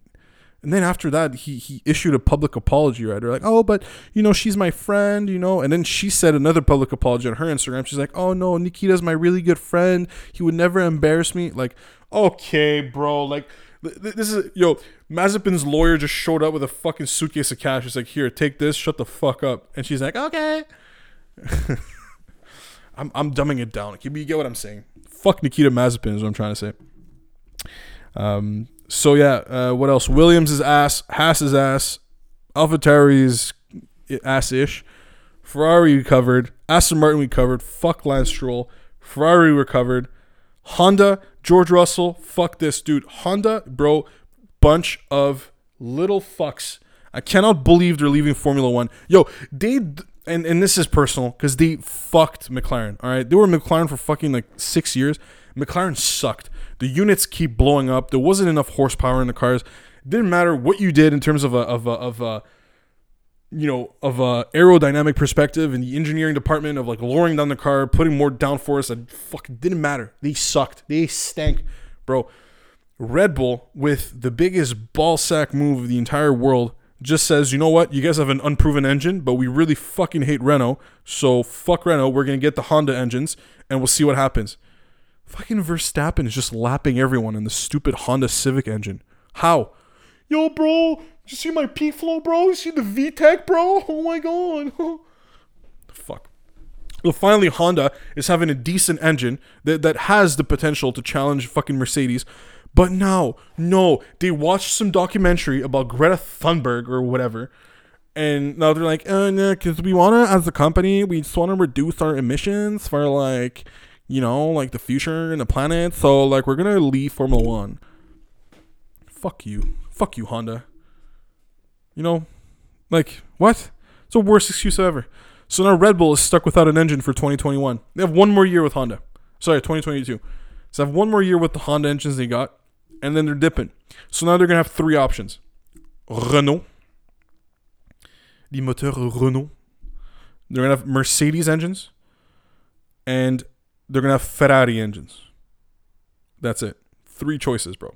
and then after that, he he issued a public apology, right? They're like, oh, but you know, she's my friend, you know. And then she said another public apology on her Instagram. She's like, oh no, Nikita's my really good friend. He would never embarrass me. Like, okay, bro, like this is yo. Mazepin's lawyer just showed up with a fucking suitcase of cash. He's like, "Here, take this. Shut the fuck up." And she's like, "Okay." I'm I'm dumbing it down. You get what I'm saying? fuck Nikita Mazepin is what I'm trying to say. Um. So yeah. Uh, what else? Williams is ass. Haas is ass. AlphaTauri's ass-ish. Ferrari we covered. Aston Martin we covered. Fuck Lance Stroll. Ferrari recovered. Honda, George Russell. Fuck this dude. Honda, bro, bunch of little fucks. I cannot believe they're leaving Formula One. Yo, they and and this is personal because they fucked McLaren. All right, they were McLaren for fucking like six years. McLaren sucked. The units keep blowing up. There wasn't enough horsepower in the cars. Didn't matter what you did in terms of a of a of a you know of a aerodynamic perspective in the engineering department of like lowering down the car, putting more downforce. It fucking didn't matter. They sucked. They stank, bro. Red Bull with the biggest ball sack move of the entire world just says, you know what, you guys have an unproven engine, but we really fucking hate Renault, so fuck Renault. We're gonna get the Honda engines, and we'll see what happens. Fucking Verstappen is just lapping everyone in the stupid Honda Civic engine. How? Yo, bro, you see my P flow, bro? You see the VTEC, bro? Oh my god. Fuck. Well, finally, Honda is having a decent engine that, that has the potential to challenge fucking Mercedes. But now, no, they watched some documentary about Greta Thunberg or whatever, and now they're like, uh, no, because we want to, as a company, we just want to reduce our emissions for like, you know, like the future and the planet. So like, we're gonna leave Formula One. Fuck you, fuck you, Honda. You know, like what? It's the worst excuse ever. So now Red Bull is stuck without an engine for 2021. They have one more year with Honda. Sorry, 2022. So they have one more year with the Honda engines they got and then they're dipping. So now they're gonna have three options: Renault, the moteur Renault. They're gonna have Mercedes engines, and they're gonna have Ferrari engines. That's it. Three choices, bro.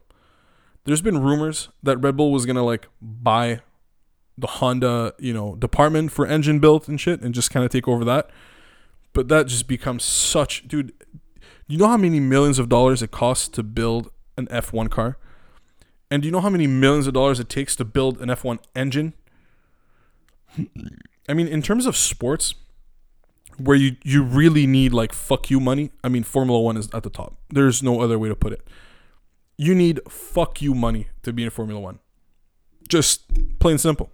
There's been rumors that Red Bull was gonna like buy the Honda, you know, department for engine build and shit, and just kind of take over that. But that just becomes such, dude. You know how many millions of dollars it costs to build an F1 car? And do you know how many millions of dollars it takes to build an F1 engine? I mean, in terms of sports, where you, you really need like fuck you money, I mean, Formula One is at the top. There's no other way to put it. You need fuck you money to be in Formula One. Just plain simple.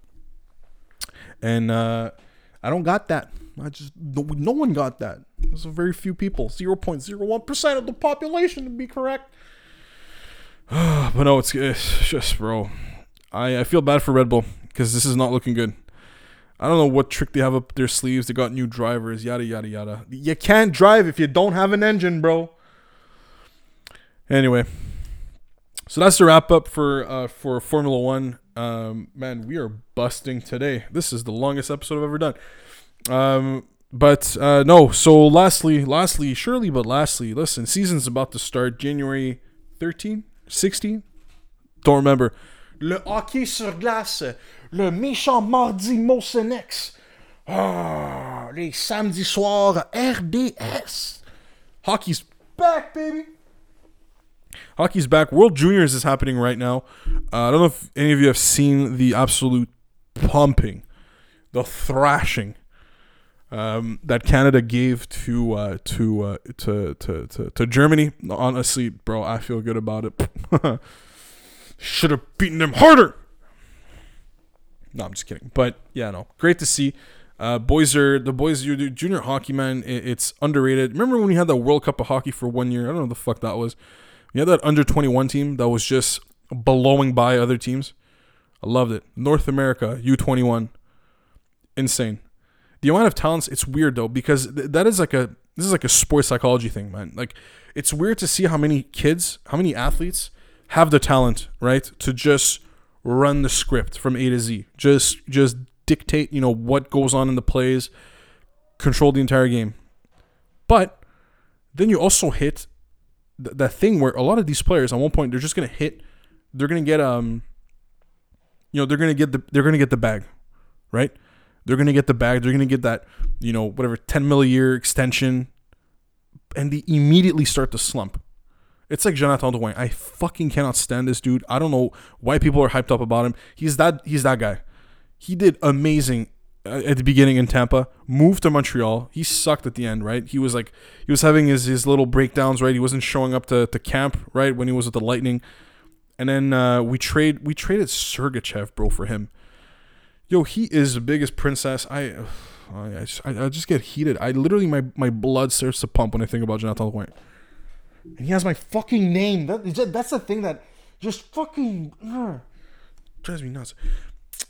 And uh, I don't got that. I just, no, one got that. There's a very few people, 0.01% of the population to be correct. but no, it's, it's just, bro. I, I feel bad for Red Bull because this is not looking good. I don't know what trick they have up their sleeves. They got new drivers, yada yada yada. You can't drive if you don't have an engine, bro. Anyway, so that's the wrap up for uh, for Formula One. Um, man, we are busting today. This is the longest episode I've ever done. Um, but uh, no. So lastly, lastly, surely, but lastly, listen. Season's about to start. January 13, 16? Don't remember. Le hockey sur glace. Le méchant mardi Molson Ex. Ah, les samedis soirs RDS. Hockey's back, baby. Hockey's back. World Juniors is happening right now. Uh, I don't know if any of you have seen the absolute pumping, the thrashing um, that Canada gave to uh, to, uh, to to to to Germany. Honestly, bro, I feel good about it. Should have beaten them harder. No, I'm just kidding. But yeah, no, great to see. Uh, boys are the boys. You junior hockey, man. It, it's underrated. Remember when we had that World Cup of hockey for one year? I don't know what the fuck that was. We had that under 21 team that was just blowing by other teams. I loved it. North America U21, insane. The amount of talents it's weird though because th- that is like a this is like a sports psychology thing man. Like it's weird to see how many kids how many athletes have the talent right to just run the script from a to z. Just just dictate you know what goes on in the plays control the entire game. But then you also hit th- that thing where a lot of these players at one point they're just gonna hit they're gonna get um you know they're gonna get the they're gonna get the bag right they're to get the bag. They're to get that, you know, whatever, 10 mil a year extension. And they immediately start to slump. It's like Jonathan Drouin. I fucking cannot stand this dude. I don't know why people are hyped up about him. He's that he's that guy. He did amazing at the beginning in Tampa, moved to Montreal. He sucked at the end, right? He was like he was having his, his little breakdowns, right? He wasn't showing up to, to camp, right, when he was with the Lightning. And then uh, we trade we traded Sergachev, bro, for him. Yo, he is the biggest princess. I I, just, I, I just get heated. I literally my, my blood starts to pump when I think about Jonathan. And he has my fucking name. That, that's the thing that just fucking uh, drives me nuts.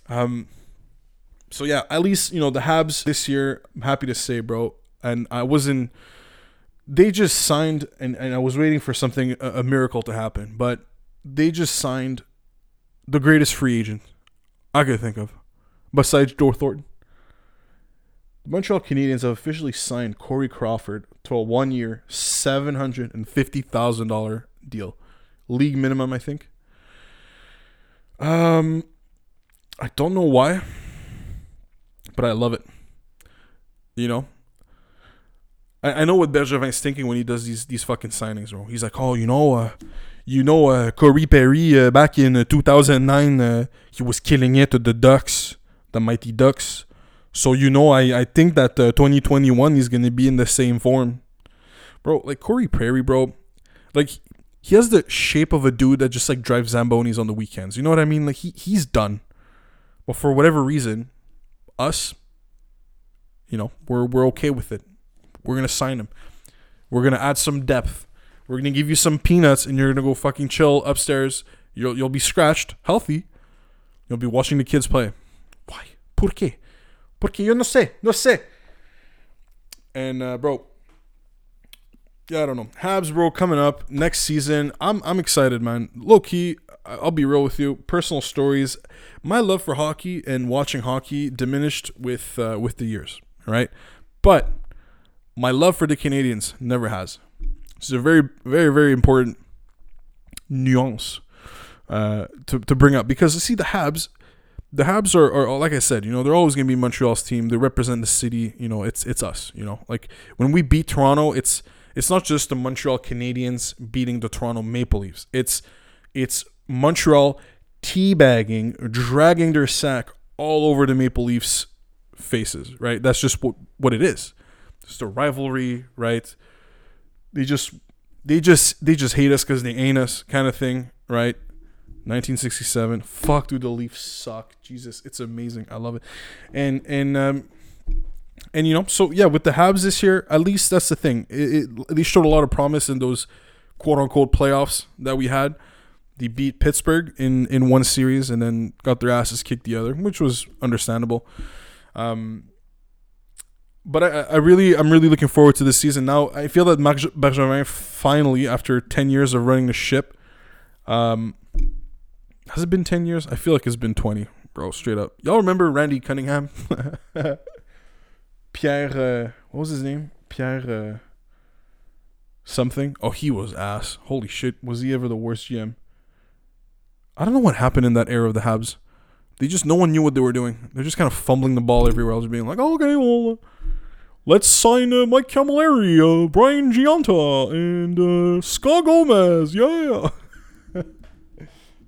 Um so yeah, at least you know the Habs this year. I'm happy to say, bro. And I wasn't. They just signed, and, and I was waiting for something a, a miracle to happen, but they just signed the greatest free agent I could think of, besides Joe Thornton. The Montreal Canadiens have officially signed Corey Crawford to a one-year, seven hundred and fifty thousand dollar deal, league minimum, I think. Um, I don't know why but I love it. You know, I, I know what Bergevin's thinking when he does these these fucking signings, bro. He's like, oh, you know, uh, you know, uh, Corey Perry uh, back in uh, 2009, uh, he was killing it to the Ducks, the mighty Ducks. So you know, I I think that uh, 2021 is gonna be in the same form, bro. Like Corey Perry, bro, like he has the shape of a dude that just like drives zambonis on the weekends. You know what I mean? Like he he's done, but for whatever reason, us, you know, we're we're okay with it. We're gonna sign him. We're gonna add some depth. We're gonna give you some peanuts, and you're gonna go fucking chill upstairs. You'll you'll be scratched, healthy. You'll be watching the kids play. Why? Por qué? Porque yo no sé, no sé. And uh, bro, yeah, I don't know. Habs, bro, coming up next season. I'm I'm excited, man. Low key, I'll be real with you. Personal stories. My love for hockey and watching hockey diminished with uh, with the years, right? But my love for the Canadiens never has. It's a very, very, very important nuance uh, to to bring up because see the Habs, the Habs are, are like I said, you know, they're always gonna be Montreal's team. They represent the city. You know, it's it's us. You know, like when we beat Toronto, it's it's not just the Montreal Canadiens beating the Toronto Maple Leafs. It's it's Montreal teabagging, dragging their sack all over the Maple Leafs faces, right? That's just what, what it is. It's a rivalry, right? They just they just they just hate us because they ain't us kind of thing, right? 1967. Fuck, dude, the Leafs suck. Jesus, it's amazing. I love it. And and um and you know, so yeah, with the Habs this year, at least that's the thing. It, it, they showed a lot of promise in those quote unquote playoffs that we had. They beat Pittsburgh in in one series and then got their asses kicked the other, which was understandable. Um, but I, I really, I'm really looking forward to this season. Now, I feel that Marc Bergevin finally, after ten years of running the ship, um, has it been ten years? I feel like it's been twenty, bro. Straight up, y'all remember Randy Cunningham? Pierre, uh, what was his name? Pierre uh, something. Oh, he was ass. Holy shit, was he ever the worst GM? I don't know what happened in that era of the Habs. They just no one knew what they were doing. They're just kind of fumbling the ball everywhere else, being like, "Okay, well, let's sign uh, Mike Cammalleri, uh, Brian Gionta, and uh, Scott Gomez." Yeah,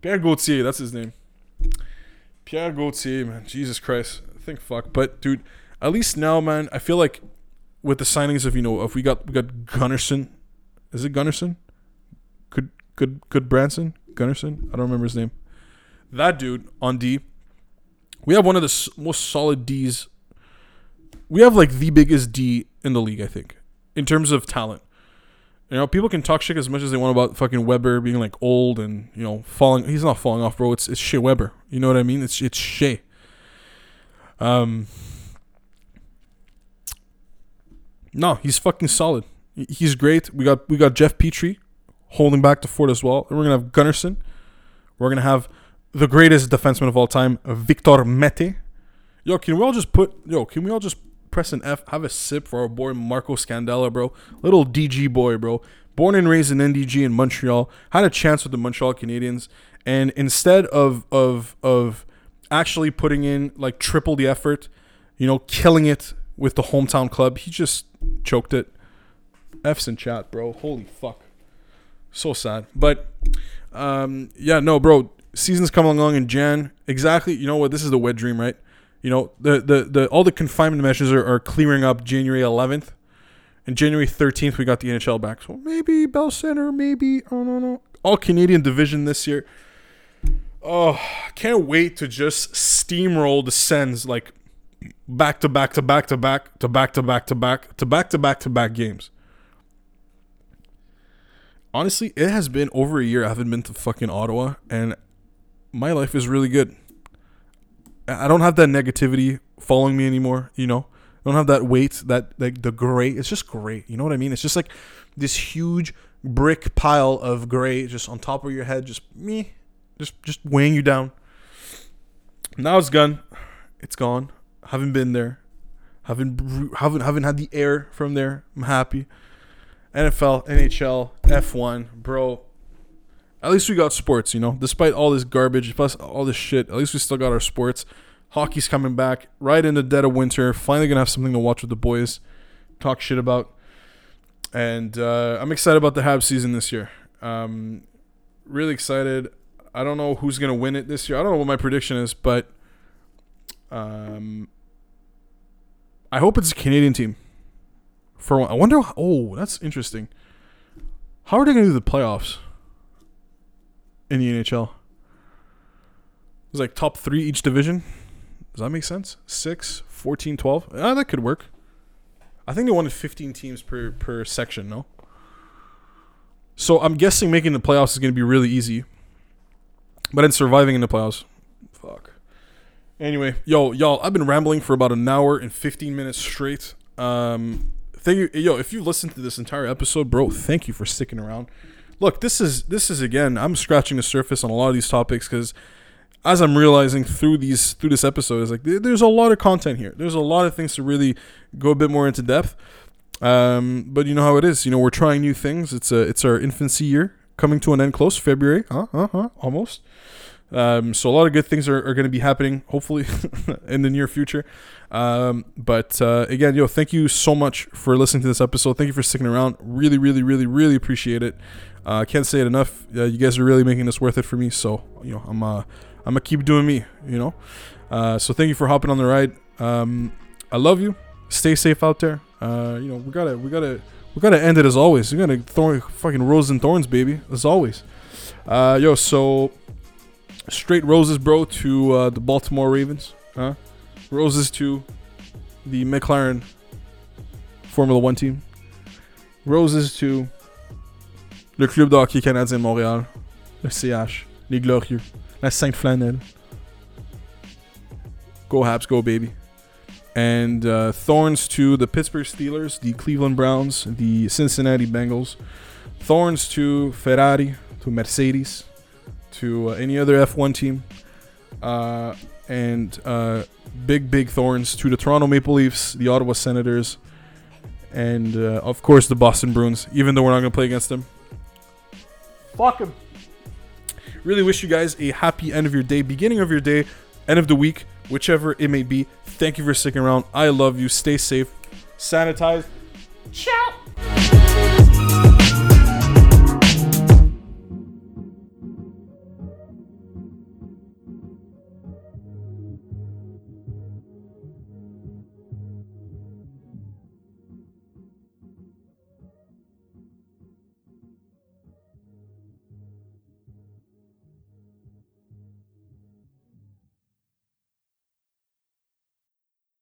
Pierre Gauthier, that's his name. Pierre Gauthier, man, Jesus Christ, I think fuck. But dude, at least now, man, I feel like with the signings of you know, if we got we got Gunnarsson, is it Gunnarsson? Good, good, good Branson. Gunnarsson. I don't remember his name. That dude on D. We have one of the most solid D's. We have like the biggest D in the league, I think, in terms of talent. You know, people can talk shit as much as they want about fucking Weber being like old and you know falling. He's not falling off, bro. It's it's Shea Weber. You know what I mean? It's it's Shea. Um. No, he's fucking solid. He's great. We got we got Jeff Petry holding back the fort as well. And we're gonna have Gunnarsson. We're gonna have the greatest defenseman of all time, Victor Mete. Yo, can we all just put yo? Can we all just press an F? Have a sip for our boy Marco Scandella, bro. Little DG boy, bro. Born and raised in NDG in Montreal, had a chance with the Montreal Canadiens, and instead of of of actually putting in like triple the effort, you know, killing it with the hometown club, he just choked it. F's in chat, bro. Holy fuck. So sad. But um, yeah, no, bro. Season's coming along in Jan. Exactly. You know what? This is the wet dream, right? You know, the the, the all the confinement measures are, are clearing up January 11th, and January 13th we got the NHL back. So maybe Bell Center, maybe I don't know. All Canadian division this year. Oh, can't wait to just steamroll the Sens like back to back to back to back to back to back to back to back to back to back games. Honestly, it has been over a year I haven't been to fucking Ottawa, and my life is really good. I don't have that negativity following me anymore. You know, I don't have that weight, that like the gray. It's just great. You know what I mean? It's just like this huge brick pile of gray just on top of your head, just me, just just weighing you down. Now it's gone. It's gone. Haven't been there. Haven't haven't haven't had the air from there. I'm happy. NFL, NHL, F1, bro. At least we got sports, you know. Despite all this garbage, plus all this shit, at least we still got our sports. Hockey's coming back right in the dead of winter. Finally gonna have something to watch with the boys, talk shit about, and uh, I'm excited about the Habs season this year. Um, really excited. I don't know who's gonna win it this year. I don't know what my prediction is, but um, I hope it's a Canadian team. For one. I wonder. Oh, that's interesting. How are they gonna do the playoffs? in the NHL. It's like top three each division. Does that make sense? 6, 14, 12? Ah, that could work. I think they wanted 15 teams per, per section, no? So I'm guessing making the playoffs is going to be really easy. But then surviving in the playoffs, fuck. Anyway, yo, y'all, I've been rambling for about an hour and 15 minutes straight. Um, thank you, yo. If you listened to this entire episode, bro, thank you for sticking around look, this is this is again. I'm scratching the surface on a lot of these topics because as I'm realizing through these through this episode, is like there's a lot of content here. There's a lot of things to really go a bit more into depth. Um, but you know how it is. You know we're trying new things. It's a it's our infancy year coming to an end close. February, huh, huh, huh almost. Um, so a lot of good things are, are going to be happening, hopefully, in the near future. Um, but uh, again, yo, thank you so much for listening to this episode. Thank you for sticking around. Really, really, really, really appreciate it. I uh, can't say it enough. Uh, you guys are really making this worth it for me. So you know, I'm uh, I'm gonna keep doing me. You know, uh, so thank you for hopping on the ride. Um, I love you. Stay safe out there. Uh, you know, we gotta we gotta we gotta end it as always. We gotta thorn fucking roses and thorns, baby, as always. Uh, yo, so straight roses, bro, to uh, the Baltimore Ravens. Huh? Roses to the McLaren Formula One team. Roses to le club de hockey canadien Montréal, le CH, les Glorieux, la Sainte Flanelle. Go Habs, go baby. And uh, thorns to the Pittsburgh Steelers, the Cleveland Browns, the Cincinnati Bengals. Thorns to Ferrari, to Mercedes, to uh, any other F1 team. Uh, and uh, big, big thorns to the Toronto Maple Leafs, the Ottawa Senators, and uh, of course the Boston Bruins, even though we're not going to play against them. Fuck him. Really wish you guys a happy end of your day, beginning of your day, end of the week, whichever it may be. Thank you for sticking around. I love you. Stay safe. Sanitize. Ciao.